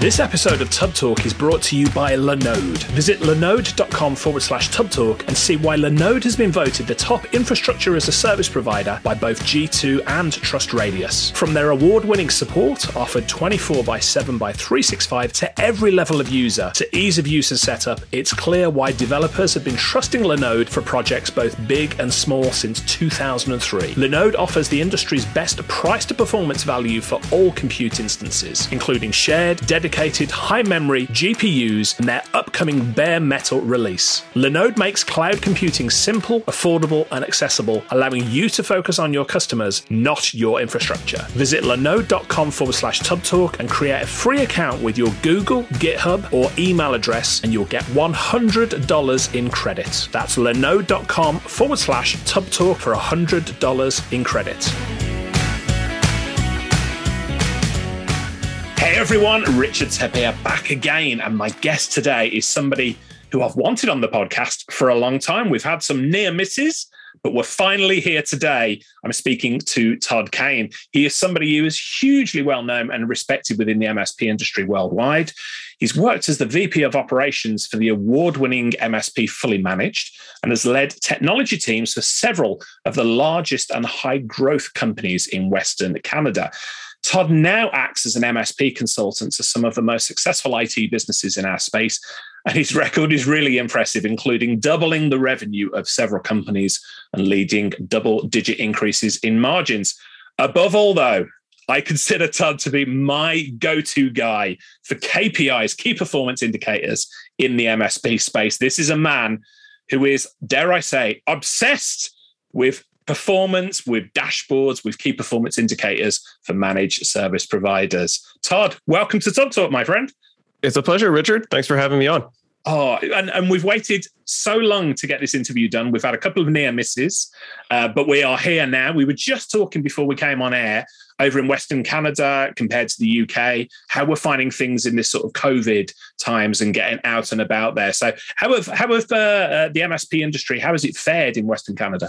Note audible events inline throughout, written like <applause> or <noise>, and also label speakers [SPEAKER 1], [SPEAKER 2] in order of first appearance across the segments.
[SPEAKER 1] This episode of Tubb Talk is brought to you by Linode. Visit linode.com forward slash Tubb Talk and see why Linode has been voted the top infrastructure as a service provider by both G2 and Trust Radius. From their award winning support, offered 24 by 7 by 365 to every level of user, to ease of use and setup, it's clear why developers have been trusting Linode for projects both big and small since 2003. Linode offers the industry's best price to performance value for all compute instances, including shared, dedicated, dedicated high memory GPUs in their upcoming bare metal release. Linode makes cloud computing simple, affordable, and accessible, allowing you to focus on your customers, not your infrastructure. Visit linode.com forward slash tubbtalk and create a free account with your Google, GitHub, or email address, and you'll get $100 in credit. That's linode.com forward slash tubbtalk for $100 in credit. Hey everyone, Richard here back again. And my guest today is somebody who I've wanted on the podcast for a long time. We've had some near misses, but we're finally here today. I'm speaking to Todd Kane. He is somebody who is hugely well known and respected within the MSP industry worldwide. He's worked as the VP of operations for the award winning MSP Fully Managed and has led technology teams for several of the largest and high growth companies in Western Canada. Todd now acts as an MSP consultant to some of the most successful IT businesses in our space. And his record is really impressive, including doubling the revenue of several companies and leading double digit increases in margins. Above all, though, I consider Todd to be my go to guy for KPIs, key performance indicators in the MSP space. This is a man who is, dare I say, obsessed with performance, with dashboards, with key performance indicators for managed service providers. Todd, welcome to Tubb Talk, my friend.
[SPEAKER 2] It's a pleasure, Richard. Thanks for having me on.
[SPEAKER 1] Oh, and, and we've waited so long to get this interview done. We've had a couple of near misses, uh, but we are here now. We were just talking before we came on air over in Western Canada compared to the UK, how we're finding things in this sort of COVID times and getting out and about there. So, how have how have uh, uh, the MSP industry? How has it fared in Western Canada?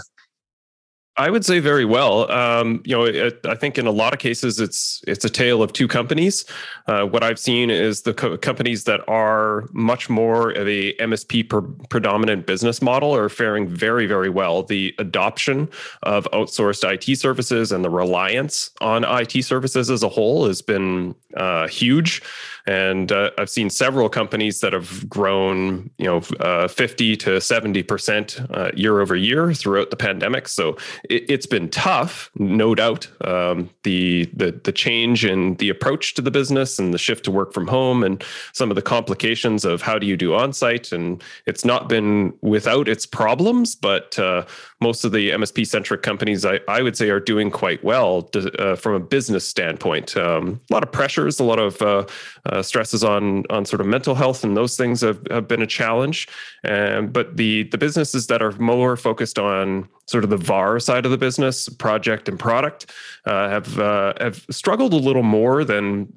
[SPEAKER 2] I would say very well. Um, you know, it, I think in a lot of cases it's it's a tale of two companies. Uh, what I've seen is the co- companies that are much more of a MSP per- predominant business model are faring very very well. The adoption of outsourced IT services and the reliance on IT services as a whole has been uh, huge. And uh, I've seen several companies that have grown, you know, uh, 50 to 70 percent uh, year over year throughout the pandemic. So it, has been tough, no doubt. Um, the the the change in the approach to the business and the shift to work from home and some of the complications of how do you do onsite, and it's not been without its problems, but uh, most of the MSP centric companies, I, I would say, are doing quite well to, uh, from a business standpoint. Um, a lot of pressures, a lot of uh, uh, stresses on on sort of mental health, and those things have, have been a challenge. But the the businesses that are more focused on sort of the VAR side of the business, project and product, uh, have uh, have struggled a little more than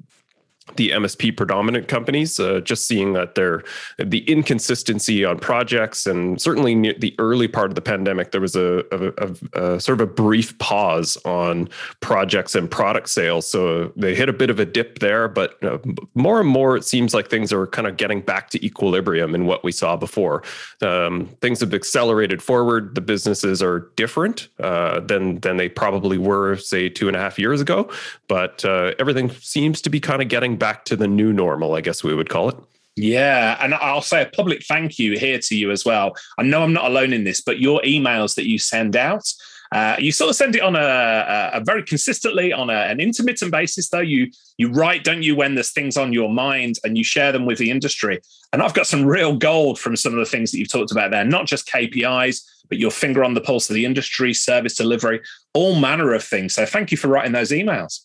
[SPEAKER 2] the MSP predominant companies, uh, just seeing that they're the inconsistency on projects, and certainly near the early part of the pandemic, there was a, a, a, a, sort of a brief pause on projects and product sales. So they hit a bit of a dip there, but uh, more and more, it seems like things are kind of getting back to equilibrium in what we saw before. Um, things have accelerated forward. The businesses are different uh, than than they probably were, say, two and a half years ago, but uh, everything seems to be kind of getting back to the new normal, I guess we would call it.
[SPEAKER 1] Yeah, and I'll say a public thank you here to you as well. I know I'm not alone in this, but your emails that you send out, uh, you sort of send it on a, a, a very consistently on a, an intermittent basis. Though you you write, don't you, when there's things on your mind, and you share them with the industry. And I've got some real gold from some of the things that you've talked about there. Not just KPIs, but your finger on the pulse of the industry, service delivery, all manner of things. So thank you for writing those emails.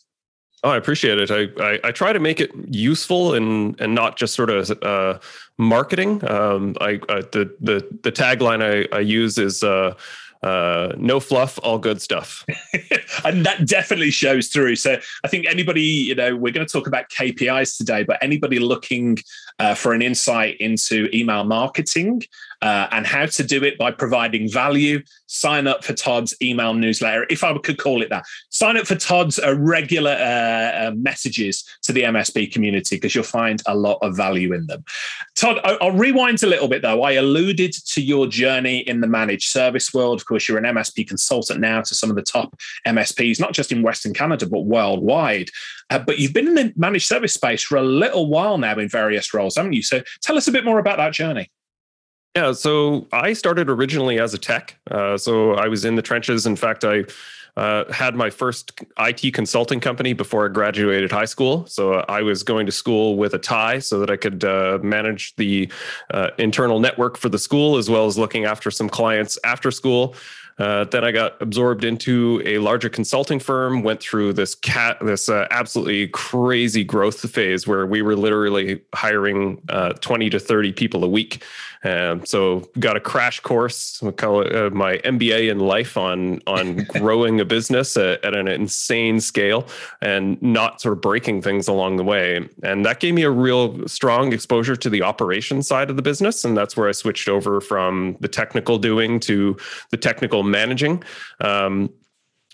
[SPEAKER 2] Oh, I appreciate it. I, I, I try to make it useful and and not just sort of uh, marketing. Um, I, I, the the the tagline I, I use is uh, uh, no fluff, all good stuff. <laughs>
[SPEAKER 1] and that definitely shows through. So I think anybody, you know, we're going to talk about KPIs today, but anybody looking uh, for an insight into email marketing uh, and how to do it by providing value. Sign up for Todd's email newsletter, if I could call it that. Sign up for Todd's uh, regular uh, uh, messages to the MSP community because you'll find a lot of value in them. Todd, I- I'll rewind a little bit though. I alluded to your journey in the managed service world. Of course, you're an MSP consultant now to some of the top MSPs, not just in Western Canada, but worldwide. Uh, but you've been in the managed service space for a little while now in various roles, haven't you? So tell us a bit more about that journey.
[SPEAKER 2] Yeah, so I started originally as a tech. Uh, so I was in the trenches. In fact, I uh, had my first IT consulting company before I graduated high school. So I was going to school with a tie so that I could uh, manage the uh, internal network for the school as well as looking after some clients after school. Uh, then I got absorbed into a larger consulting firm. Went through this cat, this uh, absolutely crazy growth phase where we were literally hiring uh, twenty to thirty people a week. Um, so got a crash course, we call it uh, my MBA in life on on <laughs> growing a business at, at, an insane scale and not sort of breaking things along the way. And that gave me a real strong exposure to the operation side of the business, and that's where I switched over from the technical doing to the technical managing. Um,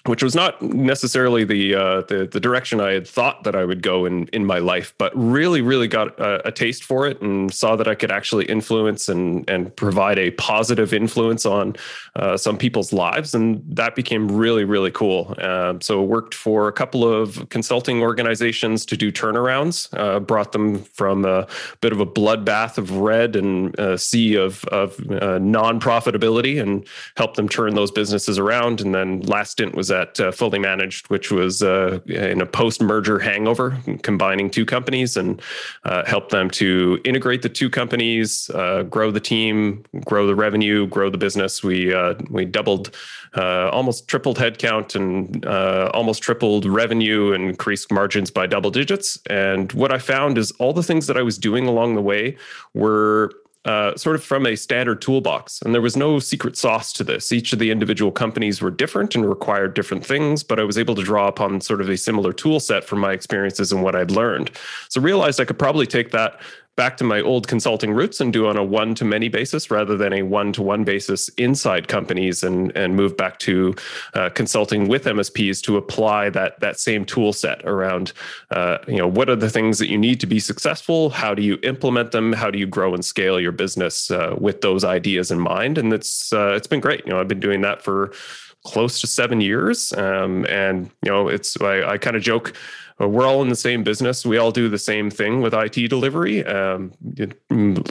[SPEAKER 2] which was not necessarily the, uh, the, the direction I had thought that I would go in in my life, but really, really got a, a, taste for it and saw that I could actually influence and and provide a positive influence on uh, some people's lives, and that became really, really cool. Uh, so worked for a couple of consulting organizations to do turnarounds, uh, brought them from a bit of a bloodbath of red and a sea of of uh, non profitability, and helped them turn those businesses around. And then last stint was at uh, Fully Managed, which was uh, in a post merger hangover, combining two companies and uh, help them to integrate the two companies, uh, grow the team, grow the revenue, grow the business. We uh, we doubled, uh, almost tripled headcount and almost tripled revenue and increased margins by double digits. And what I found is all the things that I was doing along the way were uh, sort of from a standard toolbox. And there was no secret sauce to this. Each of the individual companies were different and required different things, but I was able to draw upon sort of a similar tool set from my experiences and what I'd learned. So realized I could probably take that back to my old consulting roots and do on a one to many basis rather than a one to one basis inside companies and and move back to uh, consulting with MSPs to apply that that same tool set around uh, you know what are the things that you need to be successful? How do you implement them? How do you grow and scale your business uh, with those ideas in mind? And it's uh, it's been great. You know I've been doing that for close to seven years um, and you know it's I, I kind of joke we're all in the same business. We all do the same thing with IT delivery, um,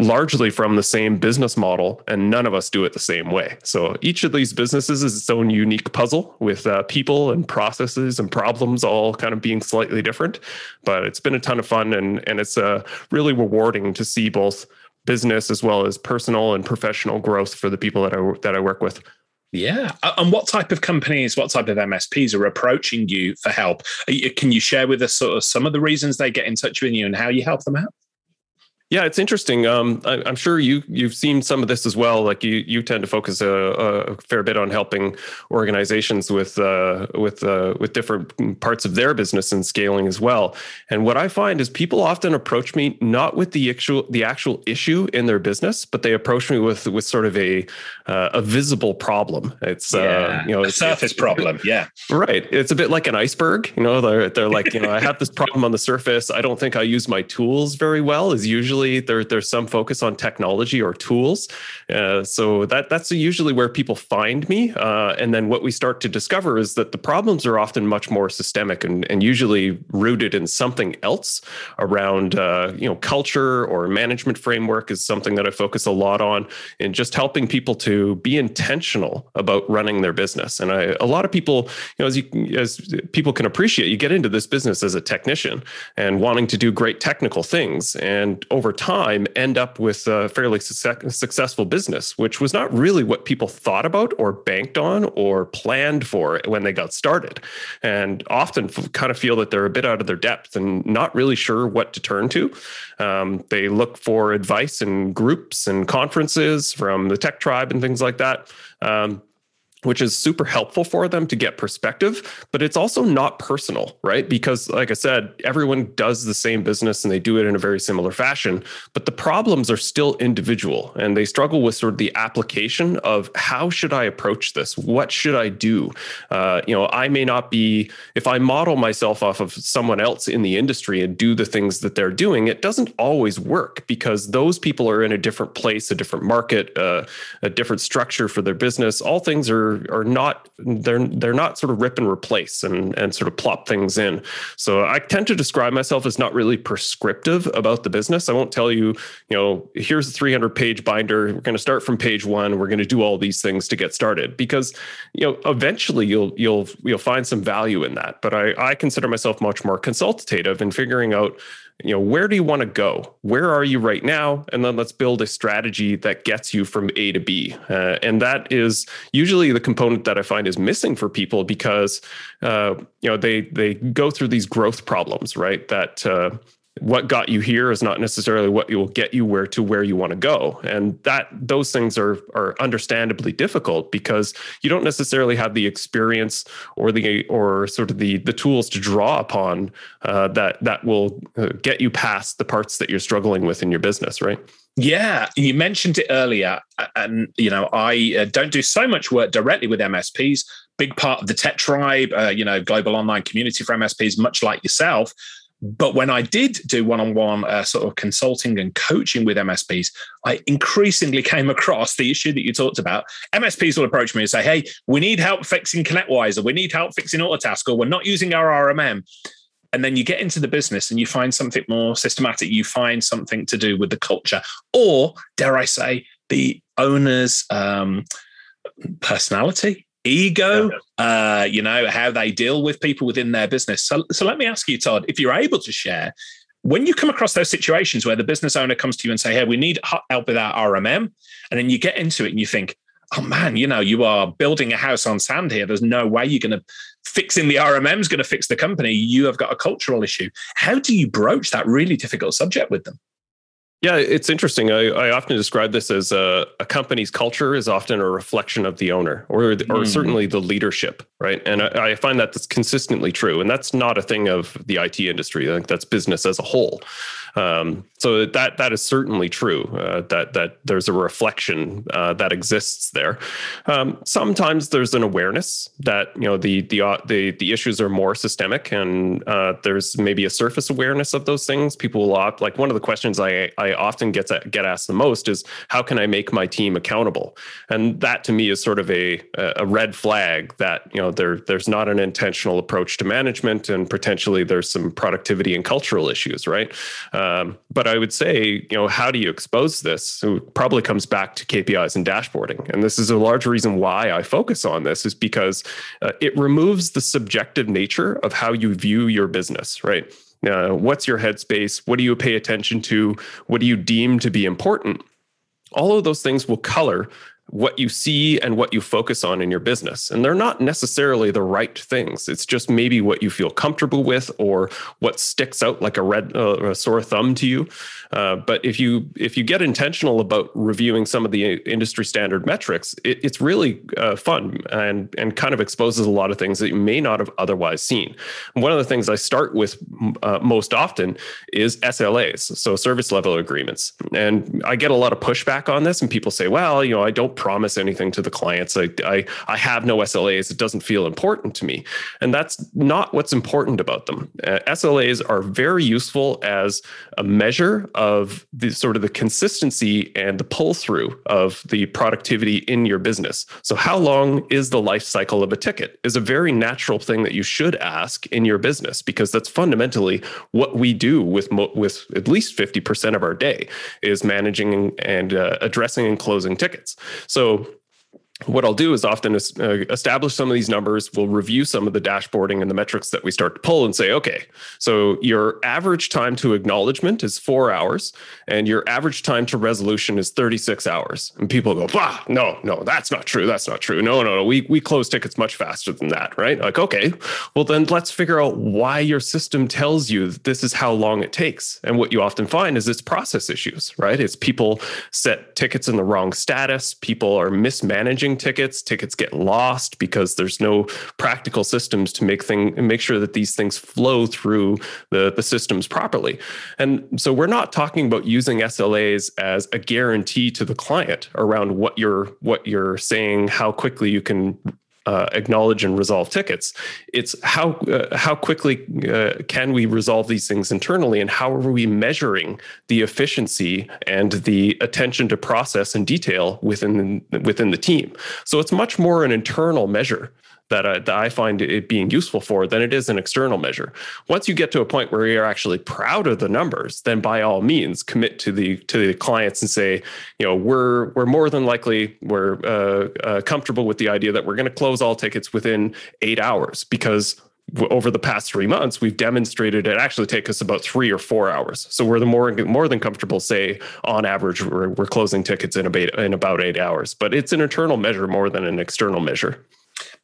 [SPEAKER 2] largely from the same business model, and none of us do it the same way. So each of these businesses is its own unique puzzle with uh, people and processes and problems all kind of being slightly different. But it's been a ton of fun, and and it's uh, really rewarding to see both business as well as personal and professional growth for the people that I that I work with.
[SPEAKER 1] Yeah. And what type of companies, what type of MSPs are approaching you for help? Can you share with us sort of some of the reasons they get in touch with you and how you help them out?
[SPEAKER 2] Yeah, it's interesting. Um, I, am sure you you've seen some of this as well. Like you you tend to focus a, a fair bit on helping organizations with uh, with uh, with different parts of their business and scaling as well. And what I find is people often approach me not with the actual the actual issue in their business, but they approach me with with sort of a uh, a visible problem. It's uh, yeah,
[SPEAKER 1] you know a surface it's, problem. Yeah,
[SPEAKER 2] right. It's a bit like an iceberg. You know, they're they're like you know I have this problem on the surface. I don't think I use my tools very well. Is usually usually there, there's some focus on technology or tools. Uh, so that that's usually where people find me. Uh, and then what we start to discover is that the problems are often much more systemic and, and usually rooted in something else around uh, you know culture or management framework is something that I focus a lot on in just helping people to be intentional about running their business. And I, a lot of people, you know, as you as people can appreciate, you get into this business as a technician and wanting to do great technical things, and over over time end up with a fairly successful business, which was not really what people thought about or banked on or planned for when they got started. And often kind of feel that they're a bit out of their depth and not really sure what to turn to. Um, they look for advice in groups and conferences from the tech tribe and things like that. Um, which is super helpful for them to get perspective, but it's also not personal, right? Because, like I said, everyone does the same business and they do it in a very similar fashion, but the problems are still individual and they struggle with sort of the application of how should I approach this? What should I do? Uh, you know, I may not be, if I model myself off of someone else in the industry and do the things that they're doing, it doesn't always work because those people are in a different place, a different market, uh, a different structure for their business. All things are are not they're they're not sort of rip and replace and and sort of plop things in. So I tend to describe myself as not really prescriptive about the business. I won't tell you, you know, here's a 300 page binder. We're going to start from page one. We're going to do all these things to get started because you know eventually you'll you'll you'll find some value in that. But I I consider myself much more consultative in figuring out you know where do you want to go? Where are you right now? And then let's build a strategy that gets you from a to b. Uh, and that is usually the component that i find is missing for people because uh, you know they they go through these growth problems right? That uh, what got you here is not necessarily what will get you where to where you want to go and that those things are are understandably difficult because you don't necessarily have the experience or the or sort of the the tools to draw upon uh, that that will uh, get you past the parts that you're struggling with in your business right
[SPEAKER 1] yeah, you mentioned it earlier, and you know I uh, don't do so much work directly with MSPs. Big part of the Tech Tribe, uh, you know, global online community for MSPs, much like yourself. But when I did do one on one sort of consulting and coaching with MSPs, I increasingly <laughs> came across the issue that you talked about. MSPs will approach me and say, Hey, we need help fixing ConnectWise, or we need help fixing Autotask, or we're not using our RMM. And then you get into the business and you find something more systematic. You find something to do with the culture, or dare I say, the owner's um, personality ego, uh, you know, how they deal with people within their business. So, so let me ask you, Todd, if you're able to share, when you come across those situations where the business owner comes to you and say, "Hey, we need help with our RMM," and then you get into it and you think, "Oh man, you know, you are building a house on sand here. There's no way you're going to fixing the RMM is going to fix the company. You have got a cultural issue. How do you broach that really difficult subject with them?"
[SPEAKER 2] Yeah, it's interesting. I, I often describe this as a, a, company's culture is often a reflection of the owner or, or mm. certainly the leadership, right? And I, I, find that that's consistently true. And that's not a thing of the IT industry. I think that's business as a whole. Um, so that that is certainly true. Uh, that that there's a reflection uh, that exists there. Um, sometimes there's an awareness that you know the the uh, the the issues are more systemic, and uh, there's maybe a surface awareness of those things. People will opt like one of the questions I I often get to, get asked the most is how can I make my team accountable, and that to me is sort of a a red flag that you know there there's not an intentional approach to management, and potentially there's some productivity and cultural issues, right? Uh, um, but I would say, you know, how do you expose this? So probably comes back to KPIs and dashboarding. And this is a large reason why I focus on this is because uh, it removes the subjective nature of how you view your business, right? Uh, what's your headspace? What do you pay attention to? What do you deem to be important? All of those things will color what you see and what you focus on in your business. And they're not necessarily the right things. It's just maybe what you feel comfortable with or what sticks out like a red uh, a sore thumb to you. Uh, but if you if you get intentional about reviewing some of the industry standard metrics, it, it's really uh, fun and and kind of exposes a lot of things that you may not have otherwise seen. One of the things I start with uh, most often is SLAs, so service level agreements, and I get a lot of pushback on this, and people say, "Well, you know, I don't promise anything to the clients. I I, I have no SLAs. It doesn't feel important to me," and that's not what's important about them. Uh, SLAs are very useful as a measure of the sort of the consistency and the pull through of the productivity in your business. So, how long is the life cycle of a ticket? Is a very natural thing that you should ask in your business because that's fundamentally what we do with mo- with at least fifty percent of our day is managing and uh, addressing and closing tickets. So what I'll do is often uh, establish some of these numbers. We'll review some of the dashboarding and the metrics that we start to pull and say, okay, so your average time to acknowledgement is four hours and your average time to resolution is 36 hours. And people go, bah, no, no, that's not true. That's not true. No, no, no. We, we close tickets much faster than that, right? Like, okay, well, then let's figure out why your system tells you this is how long it takes. And what you often find is it's process issues, right? It's people set tickets in the wrong status, people are mismanaging managing tickets. Tickets get lost because there's no practical systems to make thing make sure that these things flow through the, the systems properly. And so we're not talking about using SLAs as a guarantee to the client around what you're what you're saying, how quickly you can uh, acknowledge and resolve tickets. It's how uh, how quickly uh, can we resolve these things internally, and how are we measuring the efficiency and the attention to process and detail within within the team. So it's much more an internal measure that I, that I find it being useful for than it is an external measure. Once you get to a point where you're actually proud of the numbers, then by all means commit to the to the clients and say, you know, we're we're more than likely we're uh, uh, comfortable with the idea that we're going to close all tickets within eight hours because over the past three months, we've demonstrated it actually take us about three or four hours. So we're the more more than comfortable say on average we're, we're closing tickets in about in about eight hours. But it's an internal measure more than an external measure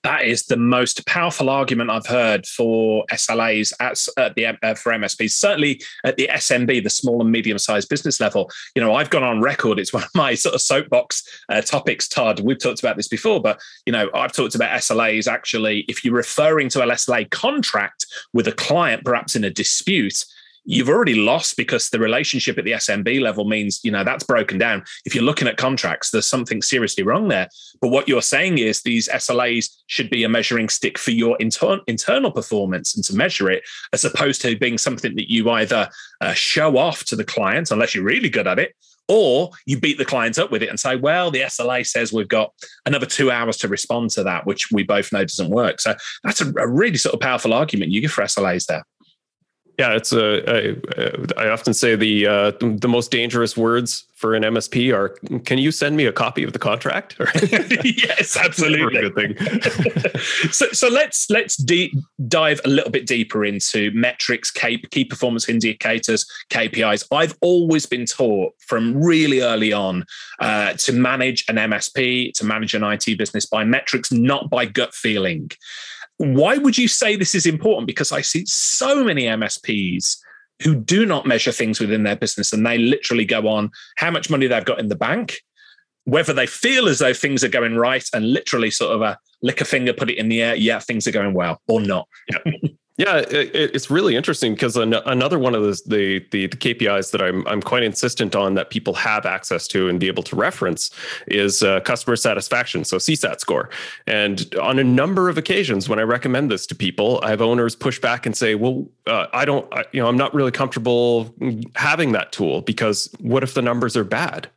[SPEAKER 1] that is the most powerful argument I've heard for SLAs at, at the uh, for MSPs. Certainly at the SMB, the small and medium sized business level. You know, I've gone on record. It's <laughs> one of my sort of soapbox uh, topics. Todd, we've talked about this before, but you know, I've talked about SLAs. Actually, if you're referring to an SLA contract with a client, perhaps in a dispute, you've already lost because the relationship at the SMB level means, you know, that's broken down. If you're looking at contracts, there's something seriously wrong there. But what you're saying is these SLAs should be a measuring stick for your inter- internal performance and to measure it, as opposed to being something that you either uh, show off to the client, unless you're really good at it, or you beat the client up with it and say, well, the SLA says we've got another two hours to respond to that, which we both know doesn't work. So that's a, a really sort of powerful argument you give for SLAs there.
[SPEAKER 2] Yeah, it's a. I, I often say the uh, the most dangerous words for an MSP are. Can you send me a copy of the contract? <laughs>
[SPEAKER 1] yes, absolutely.
[SPEAKER 2] good thing. <laughs>
[SPEAKER 1] so, so let's let's de- dive a little bit deeper into metrics, key, key performance indicators, KPIs. I've always been taught from really early on uh, to manage an MSP, to manage an IT business by metrics, not by gut feeling. Why would you say this is important? Because I see so many MSPs who do not measure things within their business and they literally go on how much money they've got in the bank, whether they feel as though things are going right and literally sort of a lick a finger, put it in the air, yeah, things are going well or not.
[SPEAKER 2] Yeah, it, it's really interesting because an, another one of the, the, the KPIs that I'm I'm quite insistent on that people have access to and be able to reference is uh, customer satisfaction, so CSAT score. And on a number of occasions, when I recommend this to people, I have owners push back and say, "Well, uh, I don't, I, you know, I'm not really comfortable having that tool because what if the numbers are bad?"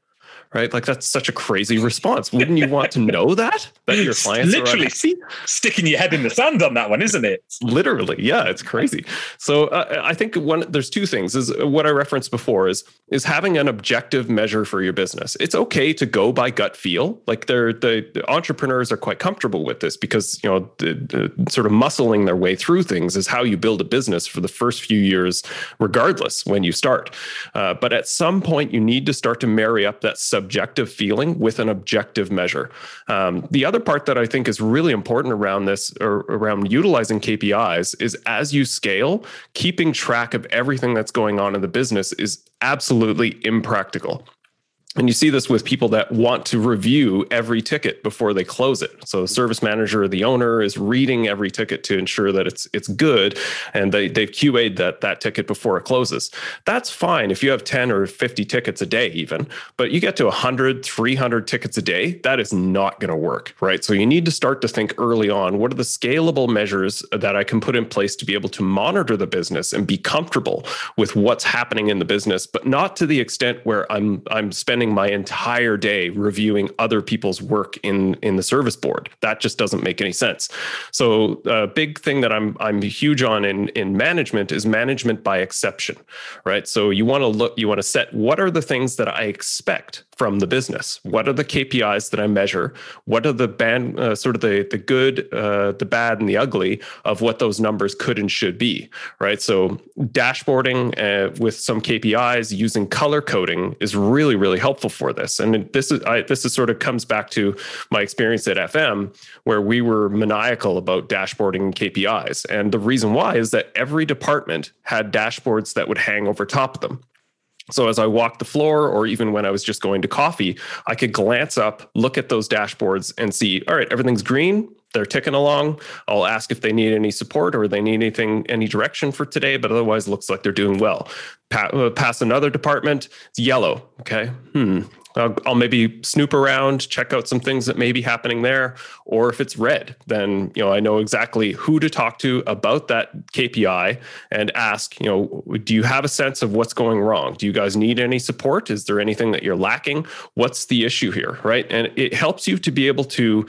[SPEAKER 2] Right? Like that's such a crazy response. Wouldn't you want to know that that your clients
[SPEAKER 1] literally see, sticking your head in the sand on that one, isn't it?
[SPEAKER 2] Literally, yeah, it's crazy. So uh, I think one there's two things. Is what I referenced before is is having an objective measure for your business. It's okay to go by gut feel. Like they're the, the entrepreneurs are quite comfortable with this because you know the, the sort of muscling their way through things is how you build a business for the first few years, regardless when you start. Uh, but at some point, you need to start to marry up that sub subjective feeling with an objective measure. Um, the other part that I think is really important around this or around utilizing KPIs is as you scale, keeping track of everything that's going on in the business is absolutely impractical. And you see this with people that want to review every ticket before they close it. So the service manager or the owner is reading every ticket to ensure that it's it's good and they, they've QA'd that, that ticket before it closes. That's fine if you have 10 or 50 tickets a day even, but you get to 100, 300 tickets a day, that is not going to work, right? So you need to start to think early on, what are the scalable measures that I can put in place to be able to monitor the business and be comfortable with what's happening in the business, but not to the extent where I'm I'm spending spending my entire day reviewing other people's work in in the service board. That just doesn't make any sense. So a big thing that I'm I'm huge on in in management is management by exception, right? So you want to look, you want to set what are the things that I expect from the business? What are the KPIs that I measure? What are the band, uh, sort of the the good, uh, the bad, and the ugly of what those numbers could and should be, right? So dashboarding uh, with some KPIs using color coding is really really helpful for this. And this is I, this is sort of comes back to my experience at FM where we were maniacal about dashboarding KPIs. And the reason why is that every department had dashboards that would hang over top of them So as I walked the floor, or even when I was just going to coffee, I could glance up, look at those dashboards, and see, all right, everything's green. They're ticking along. I'll ask if they need any support or they need anything, any direction for today, but otherwise looks like they're doing well. Uh, pass another department, it's yellow. Okay. Hmm. I'll, I'll, maybe snoop around, check out some things that may be happening there. Or if it's red, then you know I know exactly who to talk to about that KPI and ask. You know, do you have a sense of what's going wrong? Do you guys need any support? Is there anything that you're lacking? What's the issue here? Right, and it helps you to be able to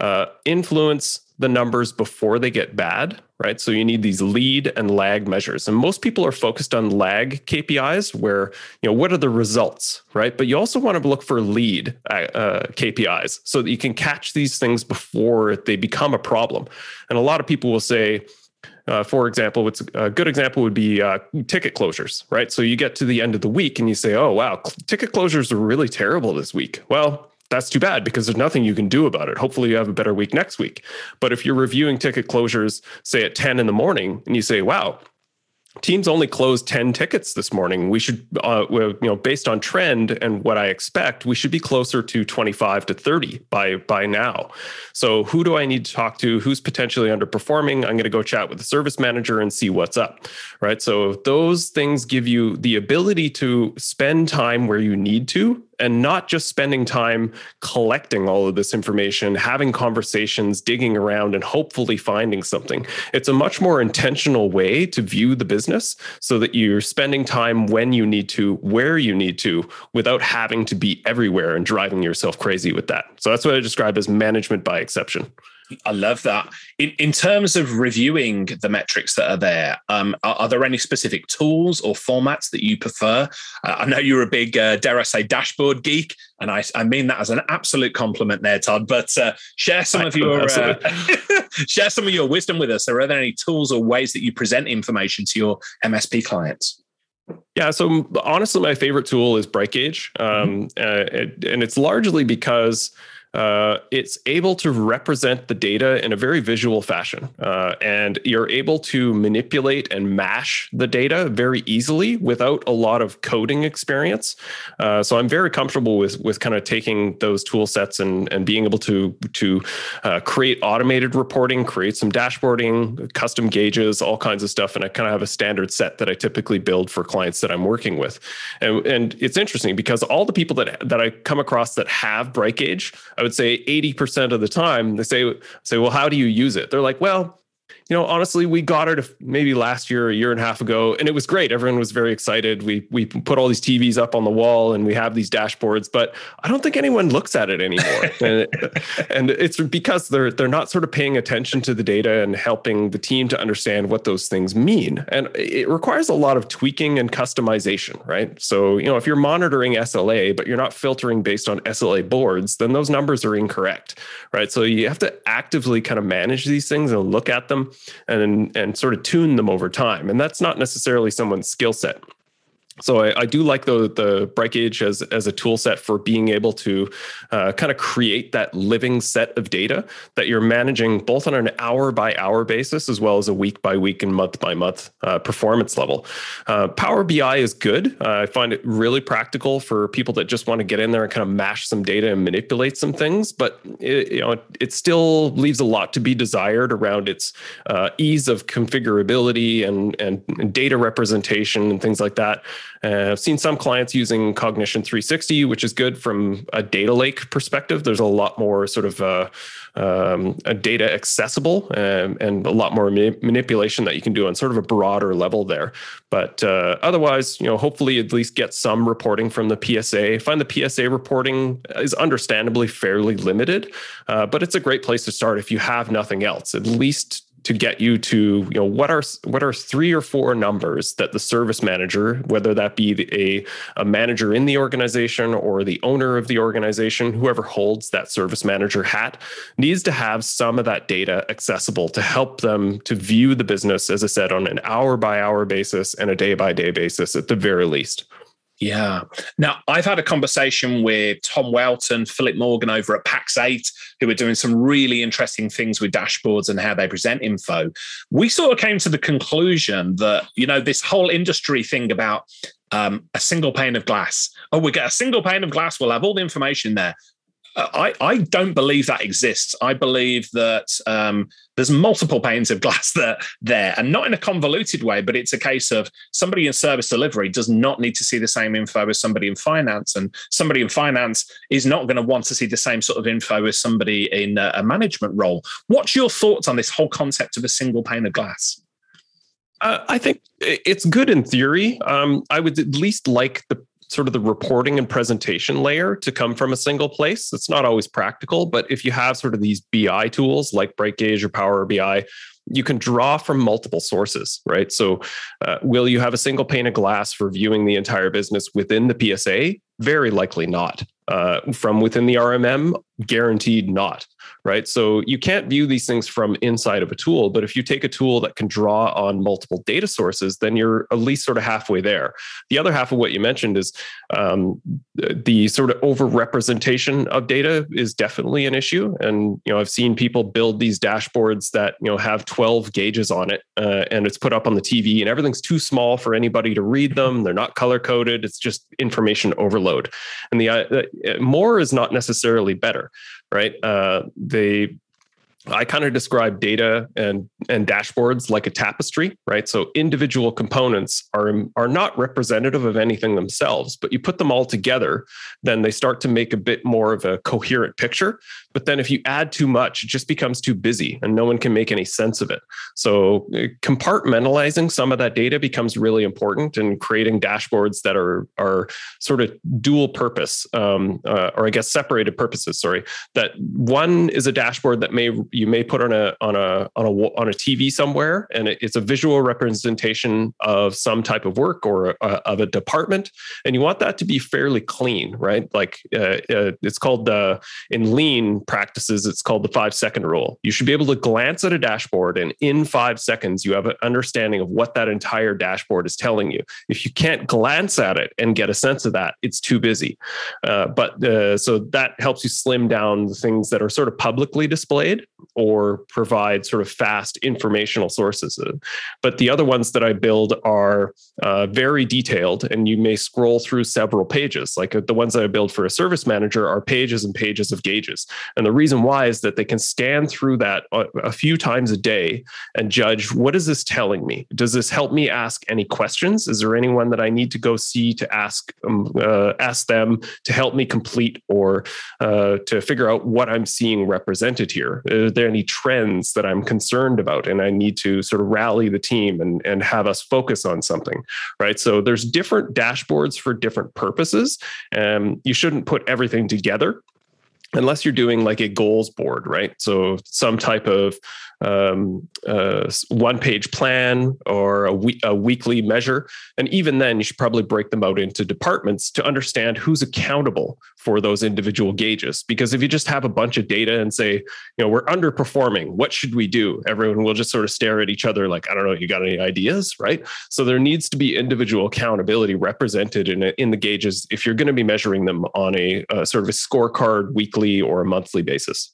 [SPEAKER 2] uh, influence the numbers before they get bad, right? So you need these lead and lag measures. And most people are focused on lag KPIs where, you know, what are the results, right? But you also want to look for lead uh, uh KPIs so that you can catch these things before they become a problem. And a lot of people will say, uh, for example, what's a good example would be uh, ticket closures, right? So you get to the end of the week and you say, "Oh wow, ticket closures are really terrible this week." Well, that's too bad because there's nothing you can do about it. Hopefully, you have a better week next week. But if you're reviewing ticket closures, say at 10 in the morning, and you say, wow, teams only closed 10 tickets this morning. We should uh, you know based on trend and what i expect we should be closer to 25 to 30 by by now. So who do i need to talk to? Who's potentially underperforming? I'm going to go chat with the service manager and see what's up right? So those things give you the ability to spend time where you need to and not just spending time collecting all of this information, having conversations, digging around, and hopefully finding something. It's a much more intentional way to view the business so that you're spending time when you need to, where you need to, without having to be everywhere and driving yourself crazy with that. So that's what I describe as management by exception.
[SPEAKER 1] I love that. In, in terms of reviewing the metrics that are there, um, are, are, there any specific tools or formats that you prefer? Uh, I know you're a big, uh, dare I say, dashboard geek, and I, I mean that as an absolute compliment there, Todd. But uh, share some of your uh, <laughs> share some of your wisdom with us. Are there any tools or ways that you present information to your MSP clients?
[SPEAKER 2] Yeah, so honestly, my favorite tool is BrightGauge, um, mm-hmm. and it's largely because uh, it's able to represent the data in a very visual fashion. Uh, and you're able to manipulate and mash the data very easily without a lot of coding experience. Uh, so I'm very comfortable with, with kind of taking those tool sets and, and being able to, to uh, create automated reporting, create some dashboarding, custom gauges, all kinds of stuff. And I kind of have a standard set that I typically build for clients that I'm working with. And, and it's interesting because all the people that, that I come across that have BrightGauge, I would say 80% of the time they say say well how do you use it? They're like well you know, honestly, we got it maybe last year, a year and a half ago, and it was great. Everyone was very excited. We we put all these TVs up on the wall, and we have these dashboards, but I don't think anyone looks at it anymore. <laughs> and, and it's because they're they're not sort of paying attention to the data and helping the team to understand what those things mean. And it requires a lot of tweaking and customization, right? So you know, if you're monitoring SLA, but you're not filtering based on SLA boards, then those numbers are incorrect, right? So you have to actively kind of manage these things and look at them and and sort of tune them over time. And that's not necessarily someone's skill set so I, I, do like the the BrightGauge as as a tool set for being able to uh, kind of create that living set of data that you're managing both on an hour by hour basis as well as a week by week and month by month uh, performance level. Uh, Power BI is good. Uh, I find it really practical for people that just want to get in there and kind of mash some data and manipulate some things, but it, you know it, it still leaves a lot to be desired around its uh, ease of configurability and and data representation and things like that. Uh, I've seen some clients using Cognition 360, which is good from a data lake perspective. There's a lot more sort of uh, um, data accessible and, and, a lot more manipulation that you can do on sort of a broader level there. But uh, otherwise, you know, hopefully at least get some reporting from the PSA. Find the PSA reporting is understandably fairly limited, uh, but it's a great place to start if you have nothing else. At least to get you to you know what are what are three or four numbers that the service manager whether that be a, a manager in the organization or the owner of the organization whoever holds that service manager hat needs to have some of that data accessible to help them to view the business as i said on an hour by hour basis and a day by day basis at the very least
[SPEAKER 1] yeah. Now, I've had a conversation with Tom Welton, Philip Morgan over at Pax8, who are doing some really interesting things with dashboards and how they present info. We sort of came to the conclusion that, you know, this whole industry thing about um, a single pane of glass. Oh, we get a single pane of glass. We'll have all the information there. I, I don't believe that exists. I believe that um, there's multiple panes of glass <laughs> that there, and not in a convoluted way, but it's a case of somebody in service delivery does not need to see the same info as somebody in finance, and somebody in finance is not going to want to see the same sort of info as somebody in a, management role. What's your thoughts on this whole concept of a single pane of glass?
[SPEAKER 2] Uh, I think it's good in theory. Um, I would at least like the sort of the reporting and presentation layer to come from a single place. It's not always practical, but if you have sort of these BI tools like BrightGauge or Power BI, you can draw from multiple sources, right? So, uh, will you have a single pane of glass for viewing the entire business within the PSA? Very likely not. Uh, from within the RMM, guaranteed not right? So you can't view these things from inside of a tool, but if you take a tool that can draw on multiple data sources, then you're at least sort of halfway there. The other half of what you mentioned is um, the sort of over representation of data is definitely an issue. And you know, I've seen people build these dashboards that you know have 12 gauges on it, uh, and it's put up on the TV, and everything's too small for anybody to read them. They're not color coded. It's just information overload. And the uh, more is not necessarily better right? Uh, they I kind of describe data and and dashboards like a tapestry, right? So individual components are are not representative of anything themselves, but you put them all together, then they start to make a bit more of a coherent picture. But then if you add too much, it just becomes too busy and no one can make any sense of it. So uh, compartmentalizing some of that data becomes really important and creating dashboards that are are sort of dual purpose, um, uh, or I guess separated purposes. Sorry, that one is a dashboard that may you may put on a on a on a on a TV somewhere, and it's a visual representation of some type of work or uh, of a department, and you want that to be fairly clean, right? Like uh, uh, it's called uh, in lean practices, it's called the five second rule. You should be able to glance at a dashboard, and in five seconds, you have an understanding of what that entire dashboard is telling you. If you can't glance at it and get a sense of that, it's too busy. Uh, but uh, so that helps you slim down the things that are sort of publicly displayed or provide sort of fast informational sources. But the other ones that I build are uh, very detailed, and you may scroll through several pages. Like uh, the ones that I build for a service manager are pages and pages of gauges. And the reason why is that they can scan through that a few times a day and judge what is this telling me? Does this help me ask any questions? Is there anyone that I need to go see to ask um, uh, ask them to help me complete or uh, to figure out what I'm seeing represented here? Are there any trends that I'm concerned about and I need to sort of rally the team and, and have us focus on something, right? So there's different dashboards for different purposes. And you shouldn't put everything together unless you're doing like a goals board, right? So some type of um, uh, one page plan or a, we- a weekly measure. And even then, you should probably break them out into departments to understand who's accountable for those individual gauges. Because if you just have a bunch of data and say, you know, we're underperforming, what should we do? Everyone will just sort of stare at each other like, I don't know, you got any ideas, right? So there needs to be individual accountability represented in, in the gauges if you're going to be measuring them on a, sort of a scorecard weekly or a monthly basis.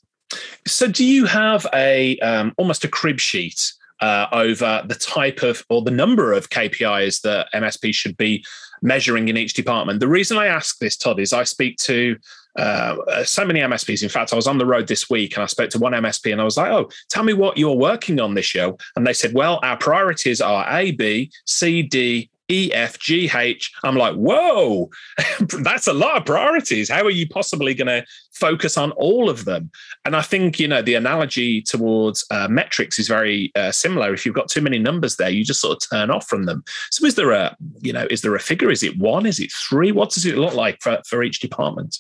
[SPEAKER 1] So, do you have a um, almost a crib sheet uh, over the type of or the number of KPIs that MSP should be measuring in each department? The reason I ask this, Todd, is I speak to uh, so many MSPs. In fact, I was on the road this week and I spoke to one MSP and I was like, "Oh, tell me what you're working on this year." And they said, "Well, our priorities are A, B, C, D, E, F, G, H. I'm like, whoa, <laughs> that's a lot of priorities. How are you possibly going to focus on all of them? And I think, you know, the analogy towards uh, metrics is very uh, similar. If you've got too many numbers there, you just sort of turn off from them. So is there a, you know, is there a figure? Is it one? Is it three? What does it look like for, for each department?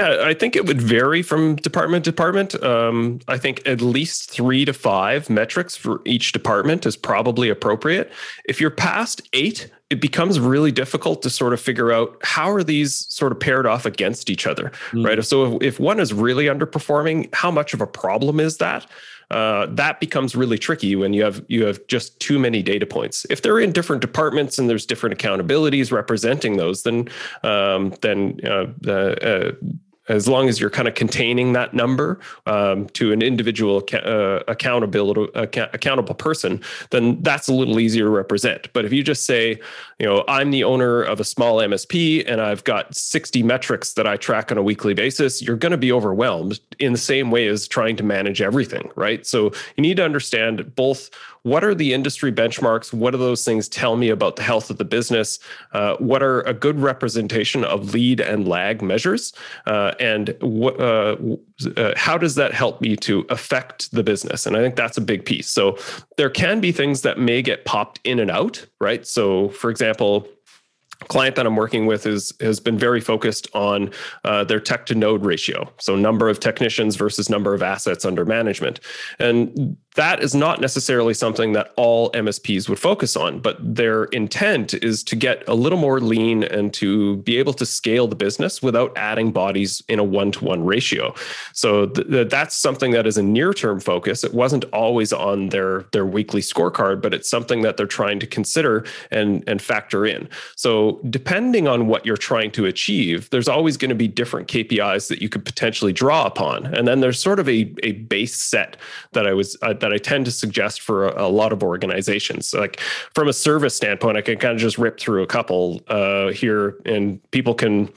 [SPEAKER 2] I think it would vary from department to department. Um, I think at least three to five metrics for each department is probably appropriate. If you're past eight, it becomes really difficult to sort of figure out how are these sort of paired off against each other, mm. right? So if, if one is really underperforming, how much of a problem is that? Uh, that becomes really tricky when you have you have just too many data points. If they're in different departments and there's different accountabilities representing those, then um, then uh, the uh, as long as you're kind of containing that number um, to an individual uh, accountability accountable person, then that's a little easier to represent. But if you just say, you know, I'm the owner of a small MSP and I've got 60 metrics that I track on a weekly basis, you're going to be overwhelmed in the same way as trying to manage everything, right? So you need to understand both what are the industry benchmarks? What do those things tell me about the health of the business? Uh, what are a good representation of lead and lag measures? Uh, and what, uh, uh, how does that help me to affect the business? And I think that's a big piece. So there can be things that may get popped in and out, right? So, for example, client that I'm working with is has been very focused on uh, their tech to node ratio, so number of technicians versus number of assets under management, and that is not necessarily something that all MSPs would focus on, but their intent is to get a little more lean and to be able to scale the business without adding bodies in a one to one ratio. So th- th- that's something that is a near term focus. It wasn't always on their their weekly scorecard, but it's something that they're trying to consider and and factor in. So depending on what you're trying to achieve, there's always going to be different KPIs that you could potentially draw upon, and then there's sort of a a base set that I was. That I tend to suggest for a, a, lot of organizations. So like from a service standpoint, I can kind of just rip through a couple uh, here, and people can.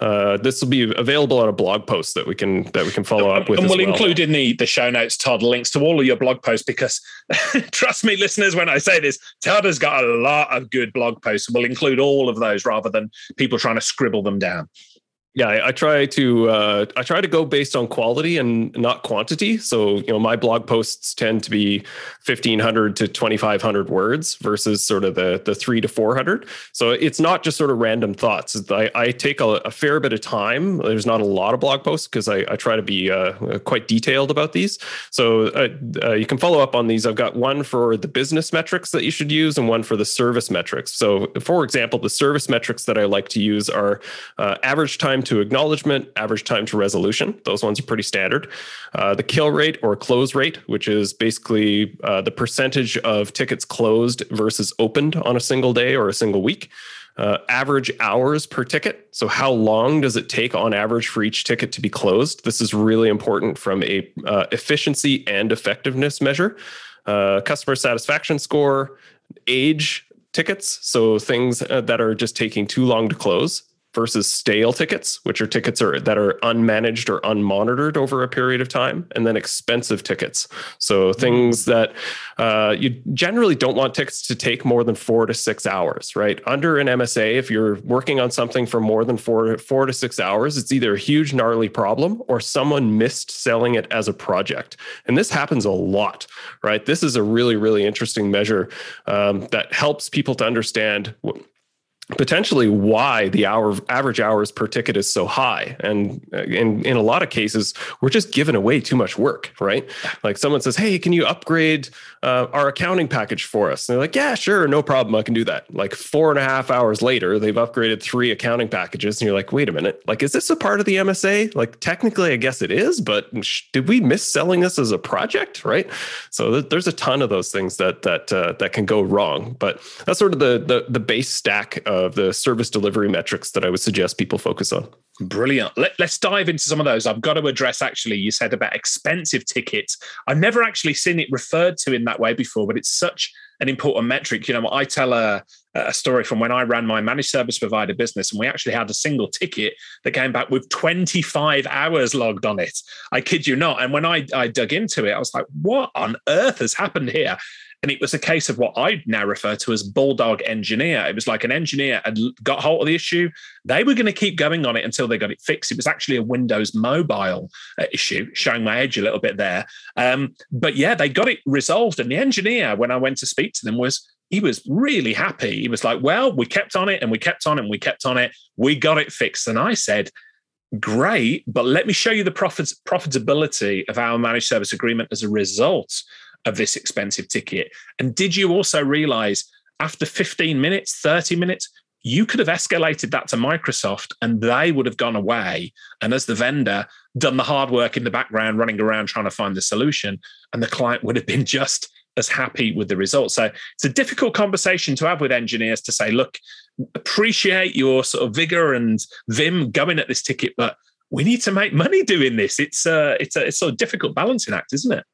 [SPEAKER 2] Uh, this will be available on a blog post that we can that we can follow up with.
[SPEAKER 1] And we'll
[SPEAKER 2] well.
[SPEAKER 1] include in the the show notes, Todd, links to all of your blog posts because <laughs> trust me, listeners, when I say this, Todd has got a lot of good blog posts. We'll include all of those rather than people trying to scribble them down
[SPEAKER 2] yeah I, I, try to uh, i try to go based on quality and not quantity. So you know my blog posts tend to be 1500 to 2500 words versus sort of the the 3 to 400 so it's not just sort of random thoughts. I, I take a, a fair bit of time. There's not a lot of blog posts because I, I, try to be uh, quite detailed about these. So uh, uh, you can follow up on these. I've got one for the business metrics that you should use and one for the service metrics. So for example the service metrics that i like to use are uh, average time to acknowledgement, average time to resolution. Those ones are pretty standard. Uh, the kill rate or close rate, which is basically uh, the percentage of tickets closed versus opened on a single day or a single week. Uh, average hours per ticket. So, how long does it take on average for each ticket to be closed? This is really important from a uh, efficiency and effectiveness measure. Uh, customer satisfaction score, age tickets, so things uh, that are just taking too long to close versus stale tickets, which are tickets are, that are unmanaged or unmonitored over a period of time, and then expensive tickets. So things mm. that uh, you generally don't want tickets to take more than four to six hours, right? Under an MSA, if you're working on something for more than four four to six hours, it's either a huge gnarly problem or someone missed selling it as a project, and this happens a lot, right? This is a really really interesting measure um, that helps people to understand. What, potentially why the hour average hours per ticket is so high. And in in a lot of cases we're just giving away too much work right? Like someone says hey can you upgrade uh, our accounting package for us? And they're like yeah sure no problem i can do that. Like four and a half hours later they've upgraded three accounting packages and you're like wait a minute like is this a part of the msa like technically i guess it is but did we miss selling this as a project right? So th- there's a ton of those things that that uh, that can go wrong but that's sort of the the, the base stack of of the service delivery metrics that I would suggest people focus on.
[SPEAKER 1] Brilliant. Let, us dive into some of those. I've got to address actually, you said about expensive tickets. I've never actually seen it referred to in that way before, but it's such an important metric. You know, I tell a, a story from when I ran my managed service provider business, and we actually had a single ticket that came back with 25 hours logged on it. I kid you not. And when I, I dug into it, I was like, what on earth has happened here? And it was a case of what I now refer to as bulldog engineer. It was like an engineer had got hold of the issue. They were going to keep going on it until they got it fixed. It was actually a Windows mobile uh, issue, showing my age a little bit there. Um, but yeah, they got it resolved. And the engineer, when I went to speak to them, was he was really happy. He was like, Well, we kept on it and we kept on it and we kept on it. We got it fixed. And I said, Great, but let me show you the profits, profitability of our managed service agreement as a result of this expensive ticket? And did you also realize after 15 minutes, 30 minutes, you could have escalated that to Microsoft and they would have gone away. And as the vendor, done the hard work in the background, running around trying to find the solution. And the client would have been <laughs> just as happy with the result. So it's a difficult conversation to have with engineers to say, look, appreciate your sort of vigor and vim going at this ticket, but we need to make money doing this. It's a, it's a, it's a difficult balancing act, isn't it?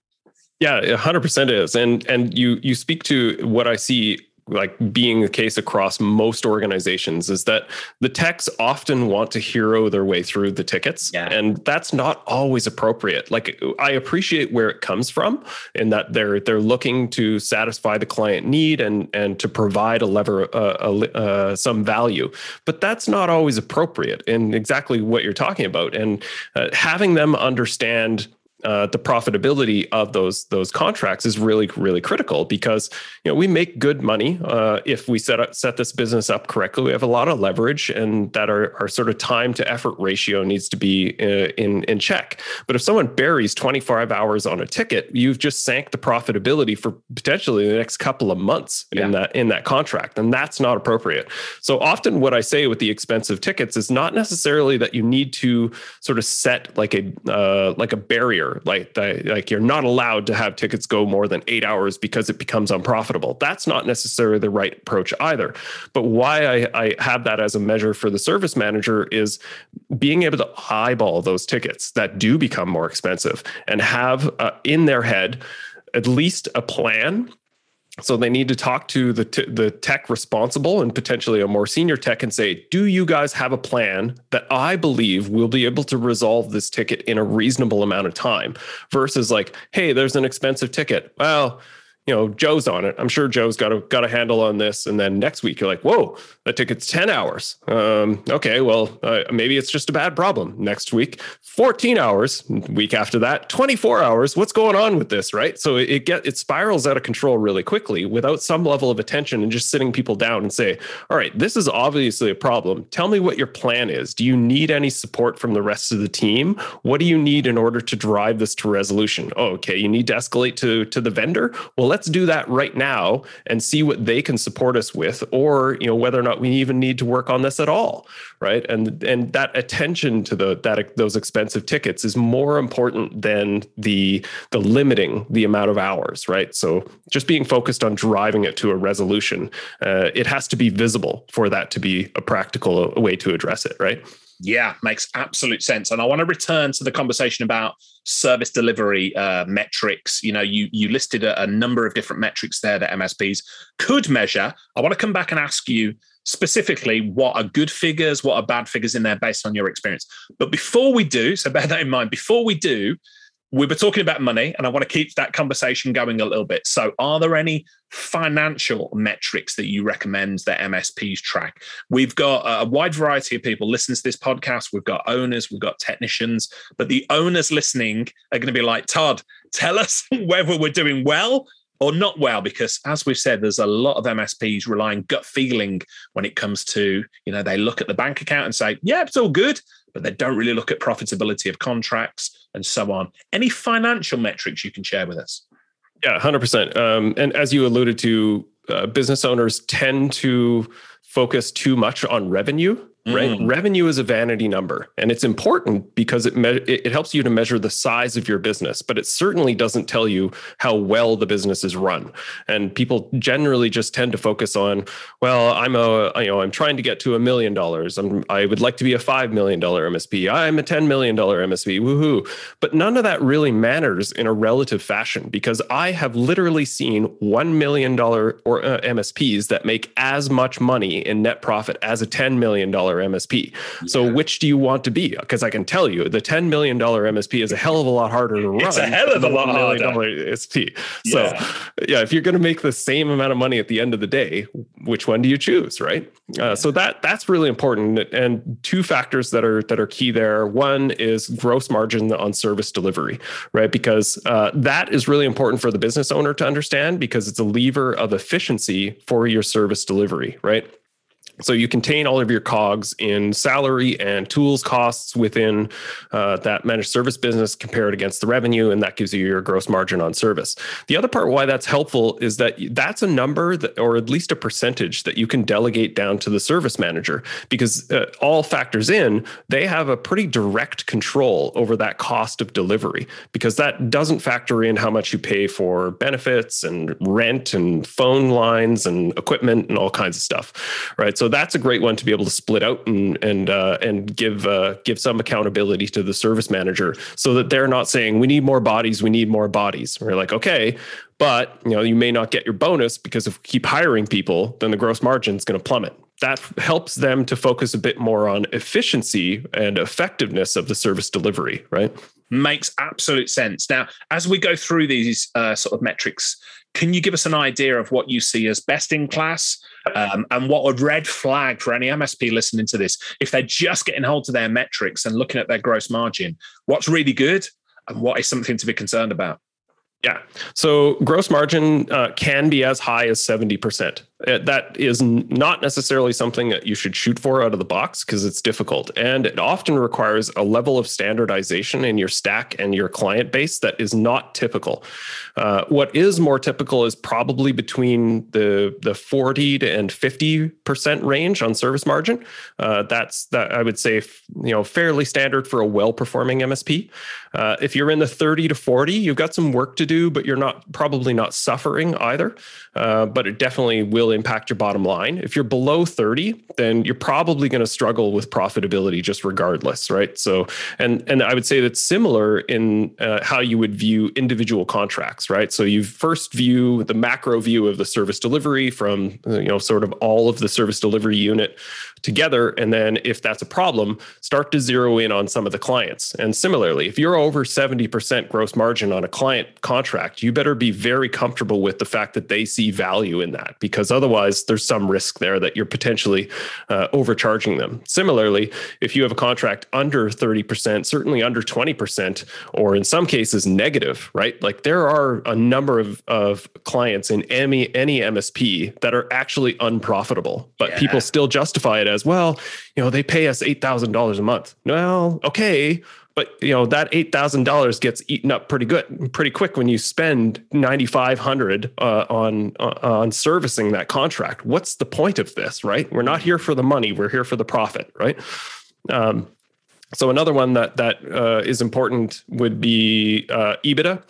[SPEAKER 2] Yeah, hundred percent is, and and you you speak to what I see like being the case across most organizations is that the techs often want to hero their way through the tickets yeah. and that's not always appropriate. Like i appreciate where it comes from in that they're they're looking to satisfy the client need and and to provide a lever uh, a, uh, some value. But that's not always appropriate in exactly what you're talking about. And uh, having them understand uh, the profitability of those those contracts is really really critical because you know we make good money uh, if we set up, set this business up correctly. We have a lot of leverage, and that our, our sort of time to effort ratio needs to be uh, in in check. But if someone buries 25 hours on a ticket, you've just sank the profitability for potentially the next couple of months yeah. in that in that contract, and that's not appropriate. So often, what I say with the expensive tickets is not necessarily that you need to sort of set like a uh, like a barrier like like you're not allowed to have tickets go more than eight hours because it becomes unprofitable. That's not necessarily the right approach either. But why I, I have that as a measure for the service manager is being able to eyeball those tickets that do become more expensive and have uh, in their head at least a plan so they need to talk to the t- the tech responsible and potentially a more senior tech and say, "Do you guys have a plan that I believe will be able to resolve this ticket in a reasonable amount of time?" Versus like, "Hey, there's an expensive ticket. Well, you know, Joe's on it. I'm sure Joe's got a got a handle on this. And then next week you're like, whoa, that took ticket's 10 hours. Um, okay, well, uh, maybe it's just a bad problem. Next week, 14 hours. Week after that, 24 hours. What's going on with this, right? So it, it get it spirals out of control really quickly without some level of attention and just sitting people down and say, all right, this is obviously a problem. Tell me what your plan is. Do you need any support from the rest of the team? What do you need in order to drive this to resolution? Oh, okay, you need to escalate to to the vendor. Well, let's do that right now and see what they can support us with or you know whether or not we even need to work on this at all right? And and that attention to the that those expensive tickets is more important than the the limiting the amount of hours right? So just being focused on driving it to a resolution uh, it has to be visible for that to be a practical way to address it right
[SPEAKER 1] yeah, makes absolute sense. And I want to return to the conversation about service delivery uh, metrics. You know, you you listed a, a, number of different metrics there that MSPs could measure. I want to come back and ask you specifically what are good figures, what are bad figures in there based on your experience. But before we do, so bear that in mind. Before we do, we were talking about money and I want to keep that conversation going a little bit. So, are there any financial metrics that you recommend that MSPs track? We've got a wide variety of people listening to this podcast. We've got owners, we've got technicians, but the owners listening are going to be like, Todd, tell us <laughs> whether we're doing well or not well because as we've said there's a lot of msps relying gut feeling when it comes to you know they look at the bank account and say yeah it's all good but they don't really look at profitability of contracts and so on. Any financial metrics you can share with us?
[SPEAKER 2] Yeah, 100%. Um, and as you alluded to, uh, business owners tend to focus too much on revenue right? Mm. Revenue is a vanity number, and it's important because it, me- it helps you to measure the size of your business, but it certainly doesn't tell you how well the business is run. And people generally just tend to focus on, well, I'm a you know I'm trying to get to a million dollars. I'm I would like to be a five million dollar MSP. I'm a ten million dollar MSP. Woohoo! But none of that really matters in a relative fashion because I have literally seen one million dollar or uh, MSPs that make as much money in net profit as a ten million dollar MSP. Yeah. So which do you want to be? Because I can tell you the $10 million MSP is a hell of a lot harder to run.
[SPEAKER 1] It's a hell of a lot harder.
[SPEAKER 2] MSP. So yeah. yeah, if you're going to make the same amount of money at the end of the day, which one do you choose? Right. Uh, so that that's really important. And two factors that are that are key there. One is gross margin on service delivery, right? Because uh, that is really important for the business owner to understand because it's a lever of efficiency for your service delivery, right? So you contain all of your cogs in salary and tools costs within uh, that managed service business compared against the revenue, and that gives you your gross margin on service. The other part why that's helpful is that that's a number that, or at least a percentage that you can delegate down to the service manager because uh, all factors in, they have a pretty direct control over that cost of delivery because that doesn't factor in how much you pay for benefits and rent and phone lines and equipment and all kinds of stuff, right? So So that's a great one to be able to split out and and uh, and give uh, give some accountability to the service manager, so that they're not saying we need more bodies, we need more bodies. We're like, okay, but you know you may not get your bonus because if we keep hiring people, then the gross margin is going to plummet that helps them to focus a bit more on efficiency and effectiveness of the service delivery, right?
[SPEAKER 1] Makes absolute sense. Now, as we go through these uh, sort of metrics, can you give us an idea of what you see as best in class um, and what a red flag for any MSP listening to this? If they're just getting hold of their metrics and looking at their gross margin, what's really good and what is something to be concerned about?
[SPEAKER 2] Yeah. So gross margin uh, can be as high as 70%. Uh, that is not necessarily something that you should shoot for out of the box because it's difficult. And it often requires a level of standardization in your stack and your client base that is not typical. Uh, what is more typical is probably between the, the 40 to and 50% range on service margin. Uh, that's that I would say, you know, fairly standard for a well-performing MSP. Uh, if you're in the 30 to 40, you've got some work to do, but you're not probably not suffering either. Uh, but it definitely will impact your bottom line. If you're below 30, then you're probably going to struggle with profitability just regardless, right? So, and and I would say that's similar in uh, how you would view individual contracts, right? So you first view the macro view of the service delivery from you know sort of all of the service delivery unit together, and then if that's a problem, start to zero in on some of the clients. And similarly, if you're over 70% gross margin on a client contract, you better be very comfortable with the fact that they see value in that because otherwise there's some risk there that you're potentially uh, overcharging them. Similarly, if you have a contract under 30%, certainly under 20%, or in some cases negative, right? Like there are a number of, of clients in any, any MSP that are actually unprofitable, but yeah. people still justify it as well, you know, they pay us $8,000 a month. Well, okay but you know that eight thousand dollars gets eaten up pretty good, pretty quick when you spend ninety five hundred uh, on uh, on servicing that contract. What's the point of this, right? We're not here for the money; we're here for the profit, right? Um, so another one that that uh, is important would be uh, EBITDA.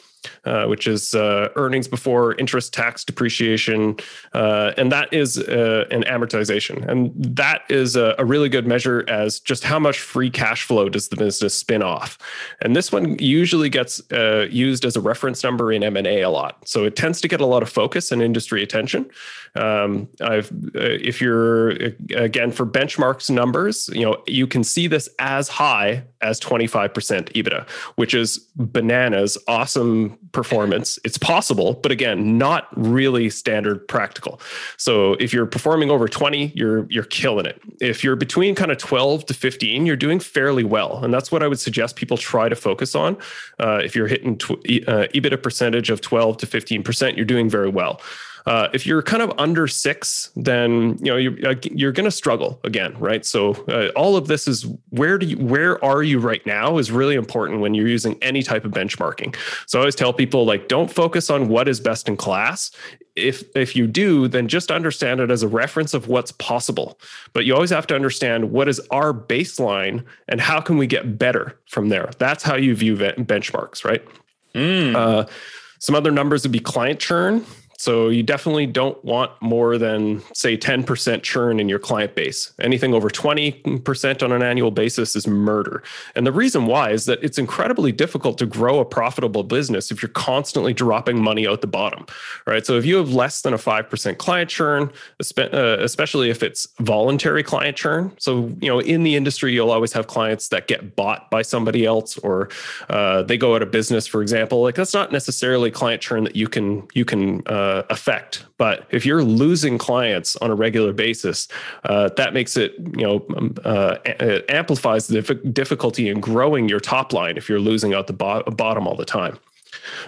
[SPEAKER 2] Uh, which is uh, earnings before interest, tax, depreciation, uh, and that is uh, an amortization. And that is a, a, really good measure as just how much free cash flow does the business spin off. And this one usually gets uh, used as a reference number in M and A a lot, so it tends to get a lot of focus and industry attention. Um, I've, if you're again for benchmarks numbers, you know you can see this as high as 25% EBITDA, which is bananas, awesome performance. It's possible, but again, not really standard practical. So if you're performing over 20, you're you're killing it. If you're between kind of 12 to 15, you're doing fairly well, and that's what I would suggest people try to focus on. Uh, if you're hitting tw- uh, EBITDA percentage of 12 to 15 percent, you're doing very well. Uh, if you're kind of under six, then you know you're, you're going to struggle again, right? So uh, all of this is where do you where are you right now is really important when you're using any type of benchmarking. So I always tell people like don't focus on what is best in class. If if you do, then just understand it as a reference of what's possible. But you always have to understand what is our baseline and how can we get better from there. That's how you view benchmarks, right? Mm. Uh, some other numbers would be client churn. So you definitely don't want more than say 10% churn in your client base. Anything over 20% on an annual basis is murder. And the reason why is that it's incredibly difficult to grow a profitable business if you're constantly dropping money out the bottom, right? So if you have less than a 5% client churn, uh, especially if it's voluntary client churn. So, you know, in the industry, you'll always have clients that get bought by somebody else or uh, they go out of business, for example. Like that's not necessarily client churn that you can, you can, uh, uh, effect. But if you're losing clients on a regular basis, uh, that makes it, you know, um, uh, it amplifies the difficulty in growing your top line if you're losing out the bo- bottom all the time.